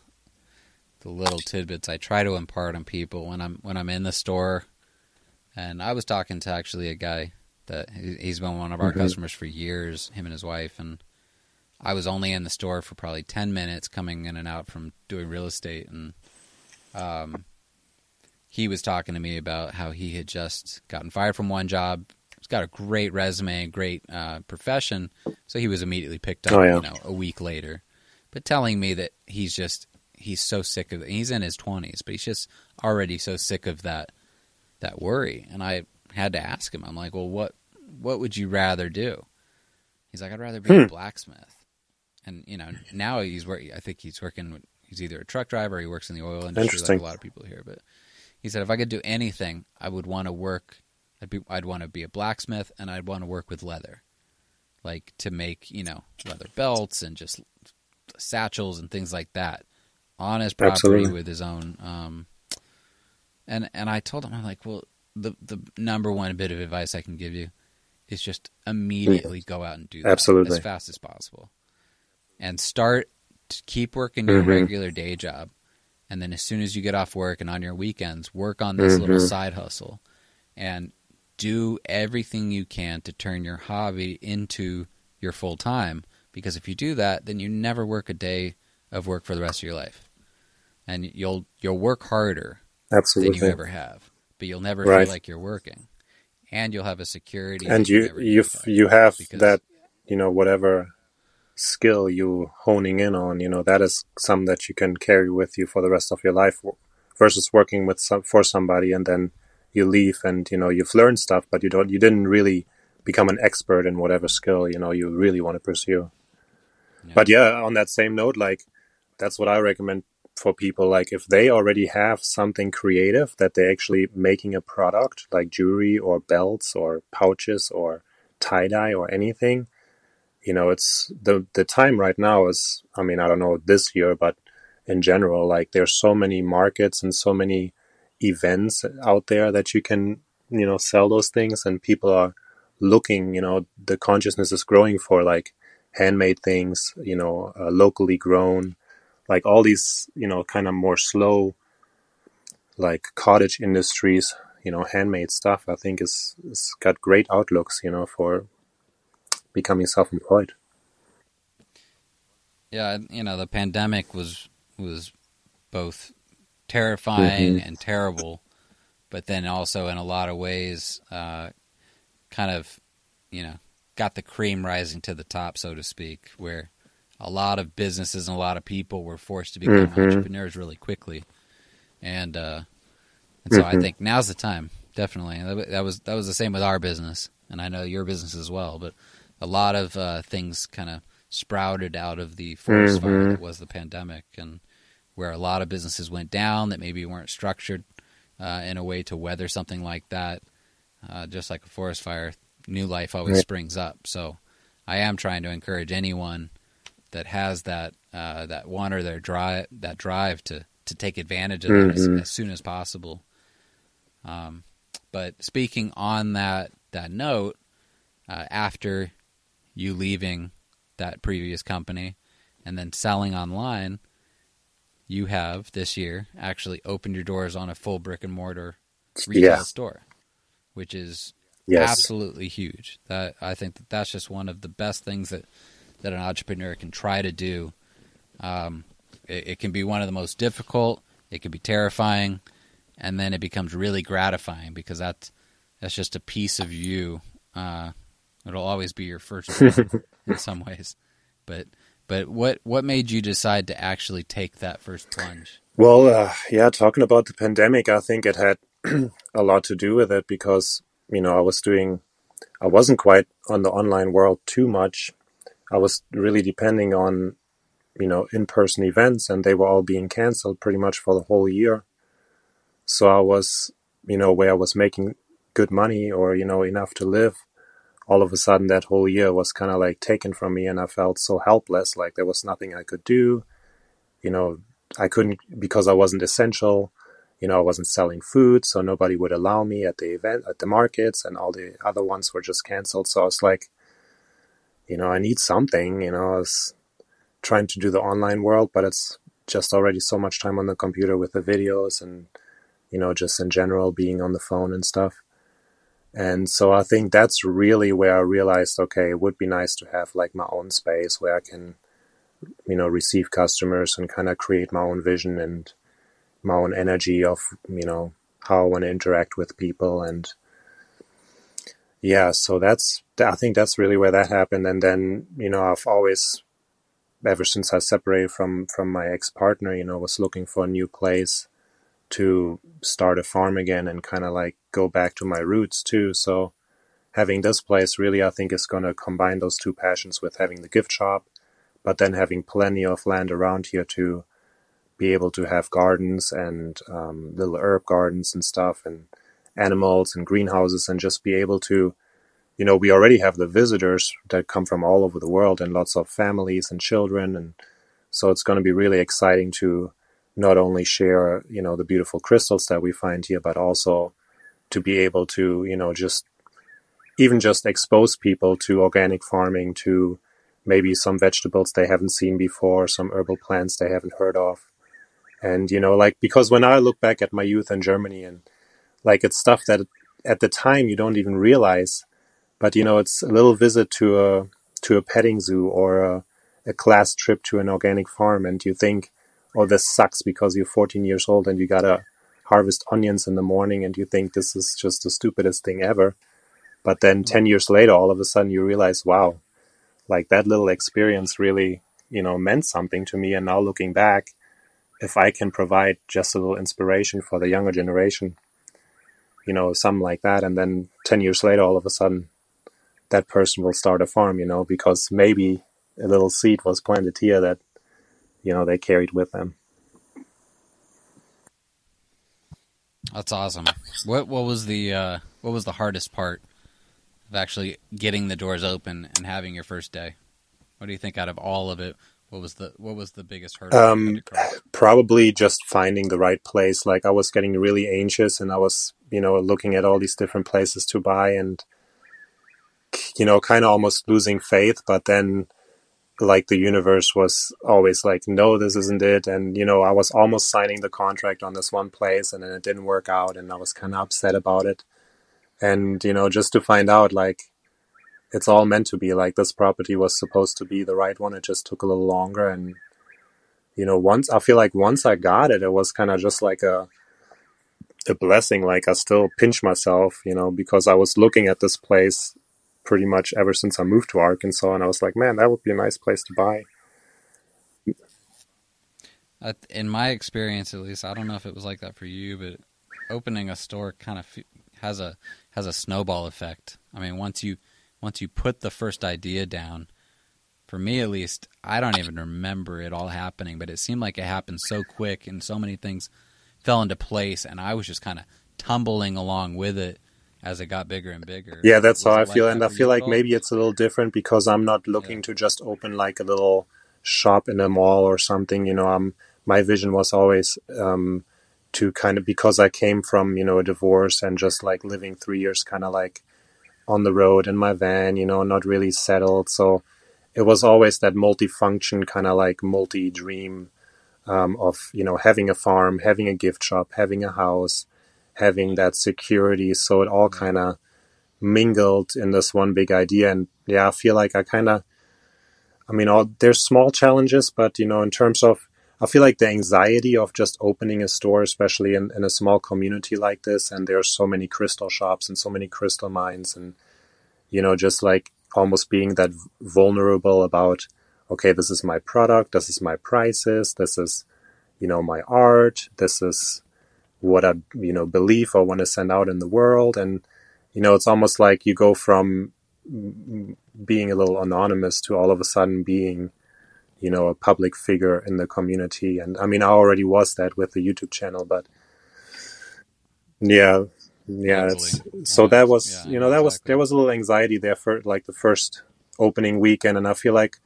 the little tidbits i try to impart on people when i'm when i'm in the store and i was talking to actually a guy that he's been one of our mm-hmm. customers for years him and his wife and I was only in the store for probably 10 minutes coming in and out from doing real estate. And um, he was talking to me about how he had just gotten fired from one job. He's got a great resume, great uh, profession. So he was immediately picked up, oh, yeah. you know, a week later. But telling me that he's just, he's so sick of it. He's in his 20s, but he's just already so sick of that, that worry. And I had to ask him, I'm like, well, what, what would you rather do? He's like, I'd rather be hmm. a blacksmith and you know now he's working. I think he's working. He's either a truck driver or he works in the oil industry, like a lot of people here. But he said if I could do anything, I would want to work. I'd be. I'd want to be a blacksmith, and I'd want to work with leather, like to make you know leather belts and just satchels and things like that on his property Absolutely. with his own. Um, and and I told him I'm like, well, the the number one bit of advice I can give you is just immediately go out and do that Absolutely. as fast as possible, and start to keep working your Mhm. regular day job, and then as soon as you get off work and on your weekends, work on this little Mhm. side hustle, and do everything you can to turn your hobby into your full time. Because if you do that, then you never work a day of work for the rest of your life, and you'll you'll work harder Absolutely. than you ever have, but you'll never Right. feel like you're working, and you'll have a security. and you you get f- back. you have because- that you know whatever skill you honing in on you know that is some that you can carry with you for the rest of your life versus working with some for somebody and then you leave and you know you've learned stuff but you don't you didn't really become an expert in whatever skill you know you really want to pursue Yeah. but yeah on that same note like that's what i recommend for people like if they already have something creative that they're actually making a product like jewelry or belts or pouches or tie dye or anything you know it's the the time right now is i mean i don't know this year but in general like there's so many markets and so many events out there that you can you know sell those things and people are looking you know the consciousness is growing for like handmade things you know uh, locally grown like all these you know kind of more slow like cottage industries you know handmade stuff i think is, is got great outlooks you know for becoming self-employed Yeah, you know, the pandemic was was both terrifying Mhm. and terrible, but then also in a lot of ways, uh, kind of, you know, got the cream rising to the top, so to speak, where a lot of businesses and a lot of people were forced to become Mhm. entrepreneurs really quickly, and uh, and so I Mhm. think now's the time, definitely. That was that was the same with our business, and I know your business as well, but a lot of uh, things kind of sprouted out of the forest fire Mhm. that was the pandemic, and where a lot of businesses went down that maybe weren't structured uh, in a way to weather something like that. Uh, just like a forest fire, new life always Right. springs up. So I am trying to encourage anyone that has that uh, that one or their drive that drive to to take advantage of that as, Mhm. as soon as possible. Um, but speaking on that that note, uh, after you leaving that previous company and then selling online, you have this year actually opened your doors on a full brick and mortar retail yeah store, which is yes absolutely huge. That I think that that's just one of the best things that that an entrepreneur can try to do. Um, it, it can be one of the most difficult. It can be terrifying, and then it becomes really gratifying because that's that's just a piece of you. Uh, it'll always be your first in some ways, but but what what made you decide to actually take that first plunge? Well, uh, yeah, talking about the pandemic, I think it had a lot to do with it because, you know, I was doing, I wasn't quite on the online world too much. I was really depending on, you know, in person events, and they were all being canceled pretty much for the whole year. So I was, you know, where I was making good money or, you know, enough to live. All of a sudden, that whole year was kind of like taken from me, and I felt so helpless. Like there was nothing I could do. You know, I couldn't because I wasn't essential. You know, I wasn't selling food, so nobody would allow me at the event at the markets, and all the other ones were just canceled. So I was like, you know, I need something. You know, I was trying to do the online world, but it's just already so much time on the computer with the videos and you know, just in general being on the phone and stuff. And so I think that's really where I realized, okay, it would be nice to have like my own space where I can, you know, receive customers and kind of create my own vision and my own energy of, you know, how I want to interact with people. And yeah, so that's, I think that's really where that happened. And then, you know, I've always, ever since I separated from, from my ex partner, you know, was looking for a new place to start a farm again and kind of like go back to my roots too. So having this place really, I think, is going to combine those two passions with having the gift shop, but then having plenty of land around here to be able to have gardens and um, little herb gardens and stuff and animals and greenhouses and just be able to you know we already have the visitors that come from all over the world and lots of families and children and so it's going to be really exciting to not only share you know the beautiful crystals that we find here but also to be able to you know just even just expose people to organic farming, to maybe some vegetables they haven't seen before, some herbal plants they haven't heard of. And, you know, like, because when I look back at my youth in Germany and like it's stuff that at the time you don't even realize, but, you know, it's a little visit to a, to a petting zoo or a, a class trip to an organic farm and you think, oh, this sucks because you're 14 years old and you gotta harvest onions in the morning and you think this is just the stupidest thing ever. But then 10 years later, all of a sudden you realize, wow, like that little experience really, you know, meant something to me. And now looking back, if I can provide just a little inspiration for the younger generation, you know, something like that, and then 10 years later, all of a sudden, that person will start a farm, you know, because maybe a little seed was planted here that, you know, they carried with them. That's awesome. What what was the uh, what was the hardest part of actually getting the doors open and having your first day? What do you think out of all of it? What was the what was the biggest hurdle? Um, probably just finding the right place. Like I was getting really anxious, and I was you know looking at all these different places to buy, and you know kind of almost losing faith. But then like the universe was always like, no, this isn't it. And, you know, I was almost signing the contract on this one place and then it didn't work out and I was kind of upset about it and you know just to find out like it's all meant to be like this property was supposed to be the right one it just took a little longer and you know once i feel like once i got it it was kind of just like a a blessing like i still pinch myself you know because i was looking at this place pretty much ever since i moved to arkansas and i was like man that would be a nice place to buy in my experience at least i don't know if it was like that for you but opening a store kind of has a has a snowball effect. I mean, once you once you put the first idea down, for me at least, I don't even remember it all happening, but it seemed like it happened so quick and so many things fell into place and I was just kind of tumbling along with it as it got bigger and bigger. Yeah, that's how I feel like and I feel like maybe it's a little different because I'm not looking yeah. to just open like a little shop in a mall or something, you know, I'm my vision was always um, to kind of because I came from you know a divorce and just like living three years kind of like on the road in my van, you know, not really settled. So it was always that multi-function kind of like multi-dream um, of you know having a farm, having a gift shop, having a house, having that security. So it all mm-hmm. kind of mingled in this one big idea. And yeah, I feel like I kind of, I mean, all, there's small challenges, but you know, in terms of I feel like the anxiety of just opening a store, especially in, in a small community like this, and there are so many crystal shops and so many crystal mines, and you know, just like almost being that vulnerable about, okay, this is my product, this is my prices, this is, you know, my art, this is what I, you know, believe or want to send out in the world, and you know, it's almost like you go from being a little anonymous to all of a sudden being you know, a public figure in the community. And I mean, I already was that with the YouTube channel, but yeah, yeah. so that was, yeah, you know, that exactly. was, there was a little anxiety there for like the first opening weekend. And I feel like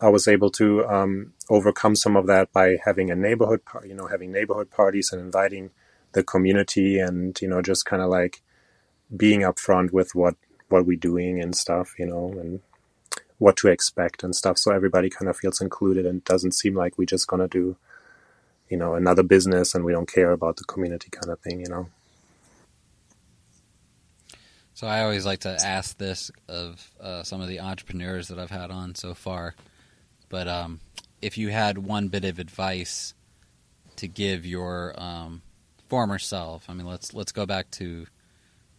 I was able to um, overcome some of that by having a neighborhood, par- you know, having neighborhood parties and inviting the community and, you know, just kind of like being upfront with what, what we're doing and stuff, you know, and what to expect and stuff. So everybody kind of feels included and doesn't seem like we're just gonna do, you know, another business and we don't care about the community kind of thing, you know. So I always like to ask this of uh, some of the entrepreneurs that I've had on so far, but um, if you had one bit of advice to give your um, former self, I mean, let's let's go back to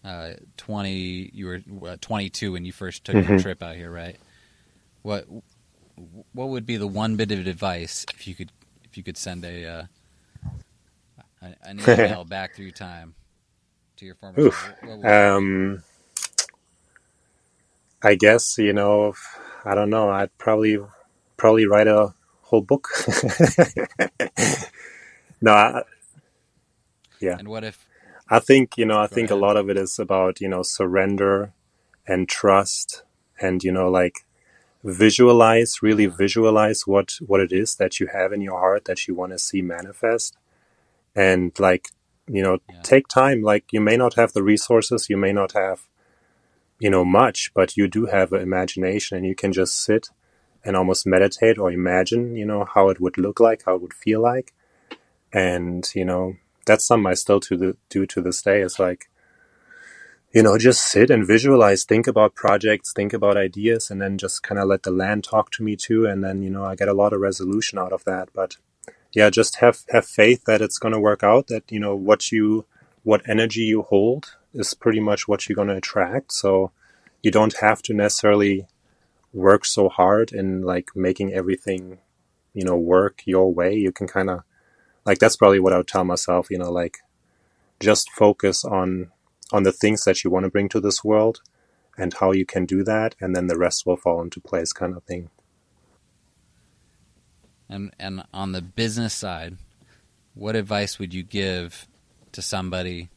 uh, twenty. You were uh, twenty two when you first took mm-hmm. your trip out here, right? What what would be the one bit of advice if you could if you could send a uh, an email back through time to your former? Oof. Um, I guess you know. I don't know. I'd probably probably write a whole book. no, I, yeah. And what if? I think you know. I think ahead. a lot of it is about you know surrender and trust, and you know like visualize, really visualize what what it is that you have in your heart that you want to see manifest, and like you know, yeah. take time. Like you may not have the resources, you may not have you know, much, but you do have an imagination and you can just sit and almost meditate or imagine, you know, how it would look like, how it would feel like. And, you know, that's something I still to the, do to this day. It's like, you know, just sit and visualize, think about projects, think about ideas, and then just kind of let the land talk to me too. And then, you know, I get a lot of resolution out of that. But yeah, just have, have faith that it's going to work out, that, you know, what you, what energy you hold is pretty much what you're going to attract. So you don't have to necessarily work so hard in like making everything, you know, work your way. You can kind of, like, that's probably what I would tell myself, you know, like, just focus on on the things that you want to bring to this world and how you can do that and then the rest will fall into place kind of thing and and on the business side what advice would you give to somebody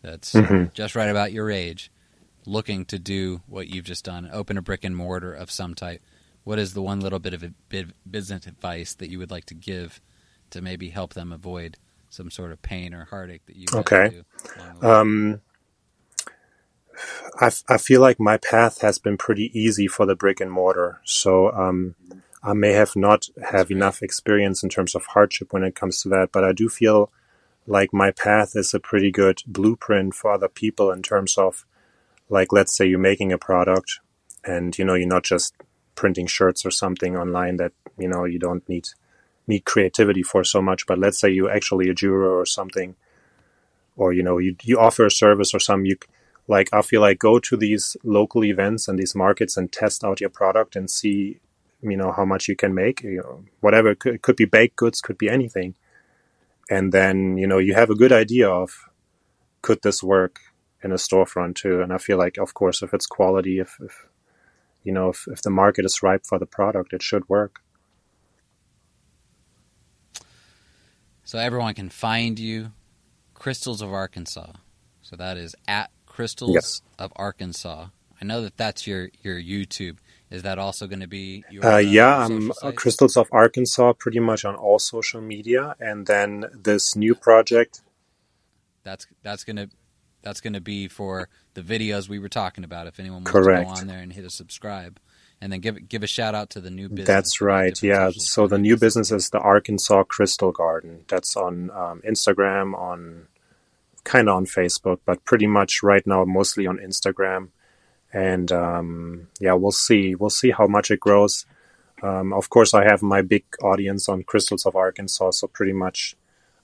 that's mm-hmm. just right about your age looking to do what you've just done open a brick and mortar of some type what is the one little bit of business advice that you would like to give to maybe help them avoid some sort of pain or heartache that you okay. um, I, I feel like my path has been pretty easy for the brick and mortar. So um, I may have not have enough experience in terms of hardship when it comes to that, but I do feel like my path is a pretty good blueprint for other people in terms of like let's say you're making a product and you know you're not just printing shirts or something online that you know you don't need need creativity for so much but let's say you're actually a juror or something or you know you you offer a service or something you like I feel like go to these local events and these markets and test out your product and see you know how much you can make you know whatever it could, it could be baked goods could be anything. And then you know you have a good idea of could this work in a storefront too? And i feel like of course if it's quality if, if you know if, if the market is ripe for the product it should work so everyone can find you crystals of arkansas so that is at Crystals yes. of Arkansas. I know that that's your your YouTube. Is that also going to be your? Uh, uh yeah, um, Crystals of Arkansas, pretty much on all social media, and then this new project. That's that's gonna that's gonna be for the videos we were talking about. If anyone wants Correct. to go on there and hit a subscribe, and then give give a shout out to the new business. That's right. Yeah. So the new business is the Arkansas Crystal Garden. That's on um, Instagram, on kind of on Facebook, but pretty much right now mostly on Instagram. And um, yeah, we'll see. We'll see how much it grows. Um, of course, I have my big audience on Crystals of Arkansas, so pretty much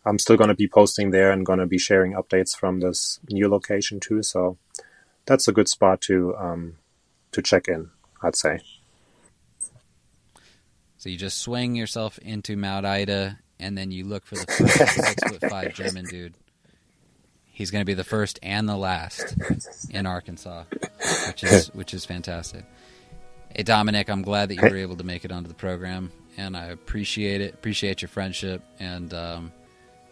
I'm still going to be posting there and going to be sharing updates from this new location too. So that's a good spot to um, to check in, I'd say. So you just swing yourself into Mount Ida, and then you look for the first six foot five German dude he's going to be the first and the last in Arkansas, which is which is fantastic. Hey Dominik, I'm glad that you were able to make it onto the program, and I appreciate it. Appreciate your friendship, and um,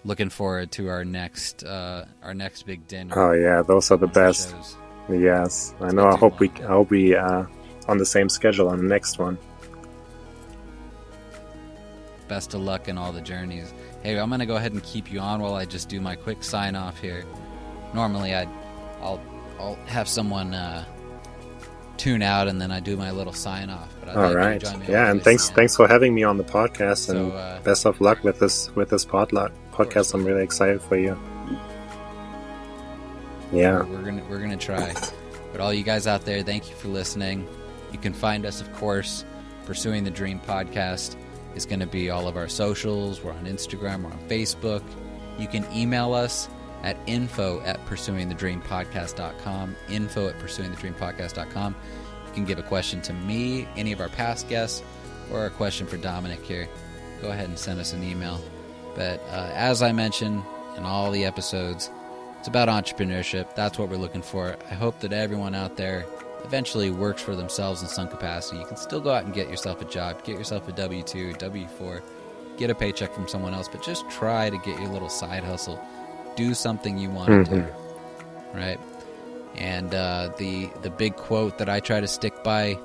looking forward to our next uh, our next big dinner. Oh yeah, those are the best. Shows. Yes, I know. I hope we I hope we uh, on the same schedule on the next one. Best of luck in all the journeys. Hey, I'm gonna go ahead and keep you on while I just do my quick sign off here. Normally, I'd, I'll, I'll have someone uh, tune out and then I do my little sign off. But All right, yeah, and thanks, thanks for having me on the podcast, so, and uh, best of luck with this with this podcast. I'm really excited for you. Yeah, we're, we're gonna we're gonna try. But all you guys out there, thank you for listening. You can find us, of course, pursuing the Dream podcast is going to be all of our socials. We're on Instagram, we're on Facebook. You can email us at info at pursuingthedreampodcast.com. Info at pursuingthedreampodcast.com. You can give a question to me, any of our past guests, or a question for Dominik here. Go ahead and send us an email. But uh, as I mentioned in all the episodes, it's about entrepreneurship. That's what we're looking for. I hope that everyone out there eventually works for themselves in some capacity. You can still go out and get yourself a job, get yourself a W 2, W 4, get a paycheck from someone else, but just try to get your little side hustle. Do something you want mm-hmm. to do. Right? And uh, the the big quote that I try to stick by,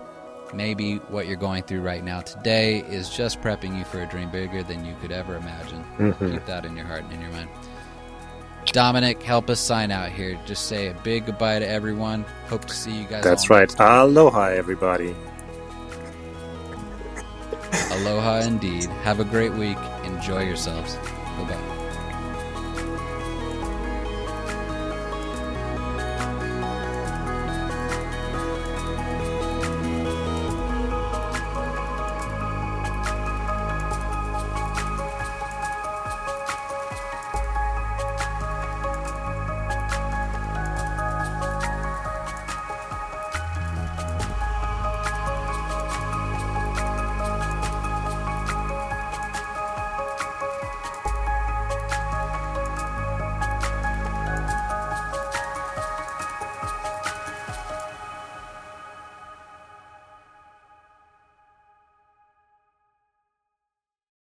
maybe what you're going through right now today is just prepping you for a dream bigger than you could ever imagine. Mm-hmm. Keep that in your heart and in your mind. Dominik, help us sign out here. Just say a big goodbye to everyone. Hope to see you guys. That's right. Aloha, everybody. Aloha indeed. Have a great week. Enjoy yourselves. Bye bye.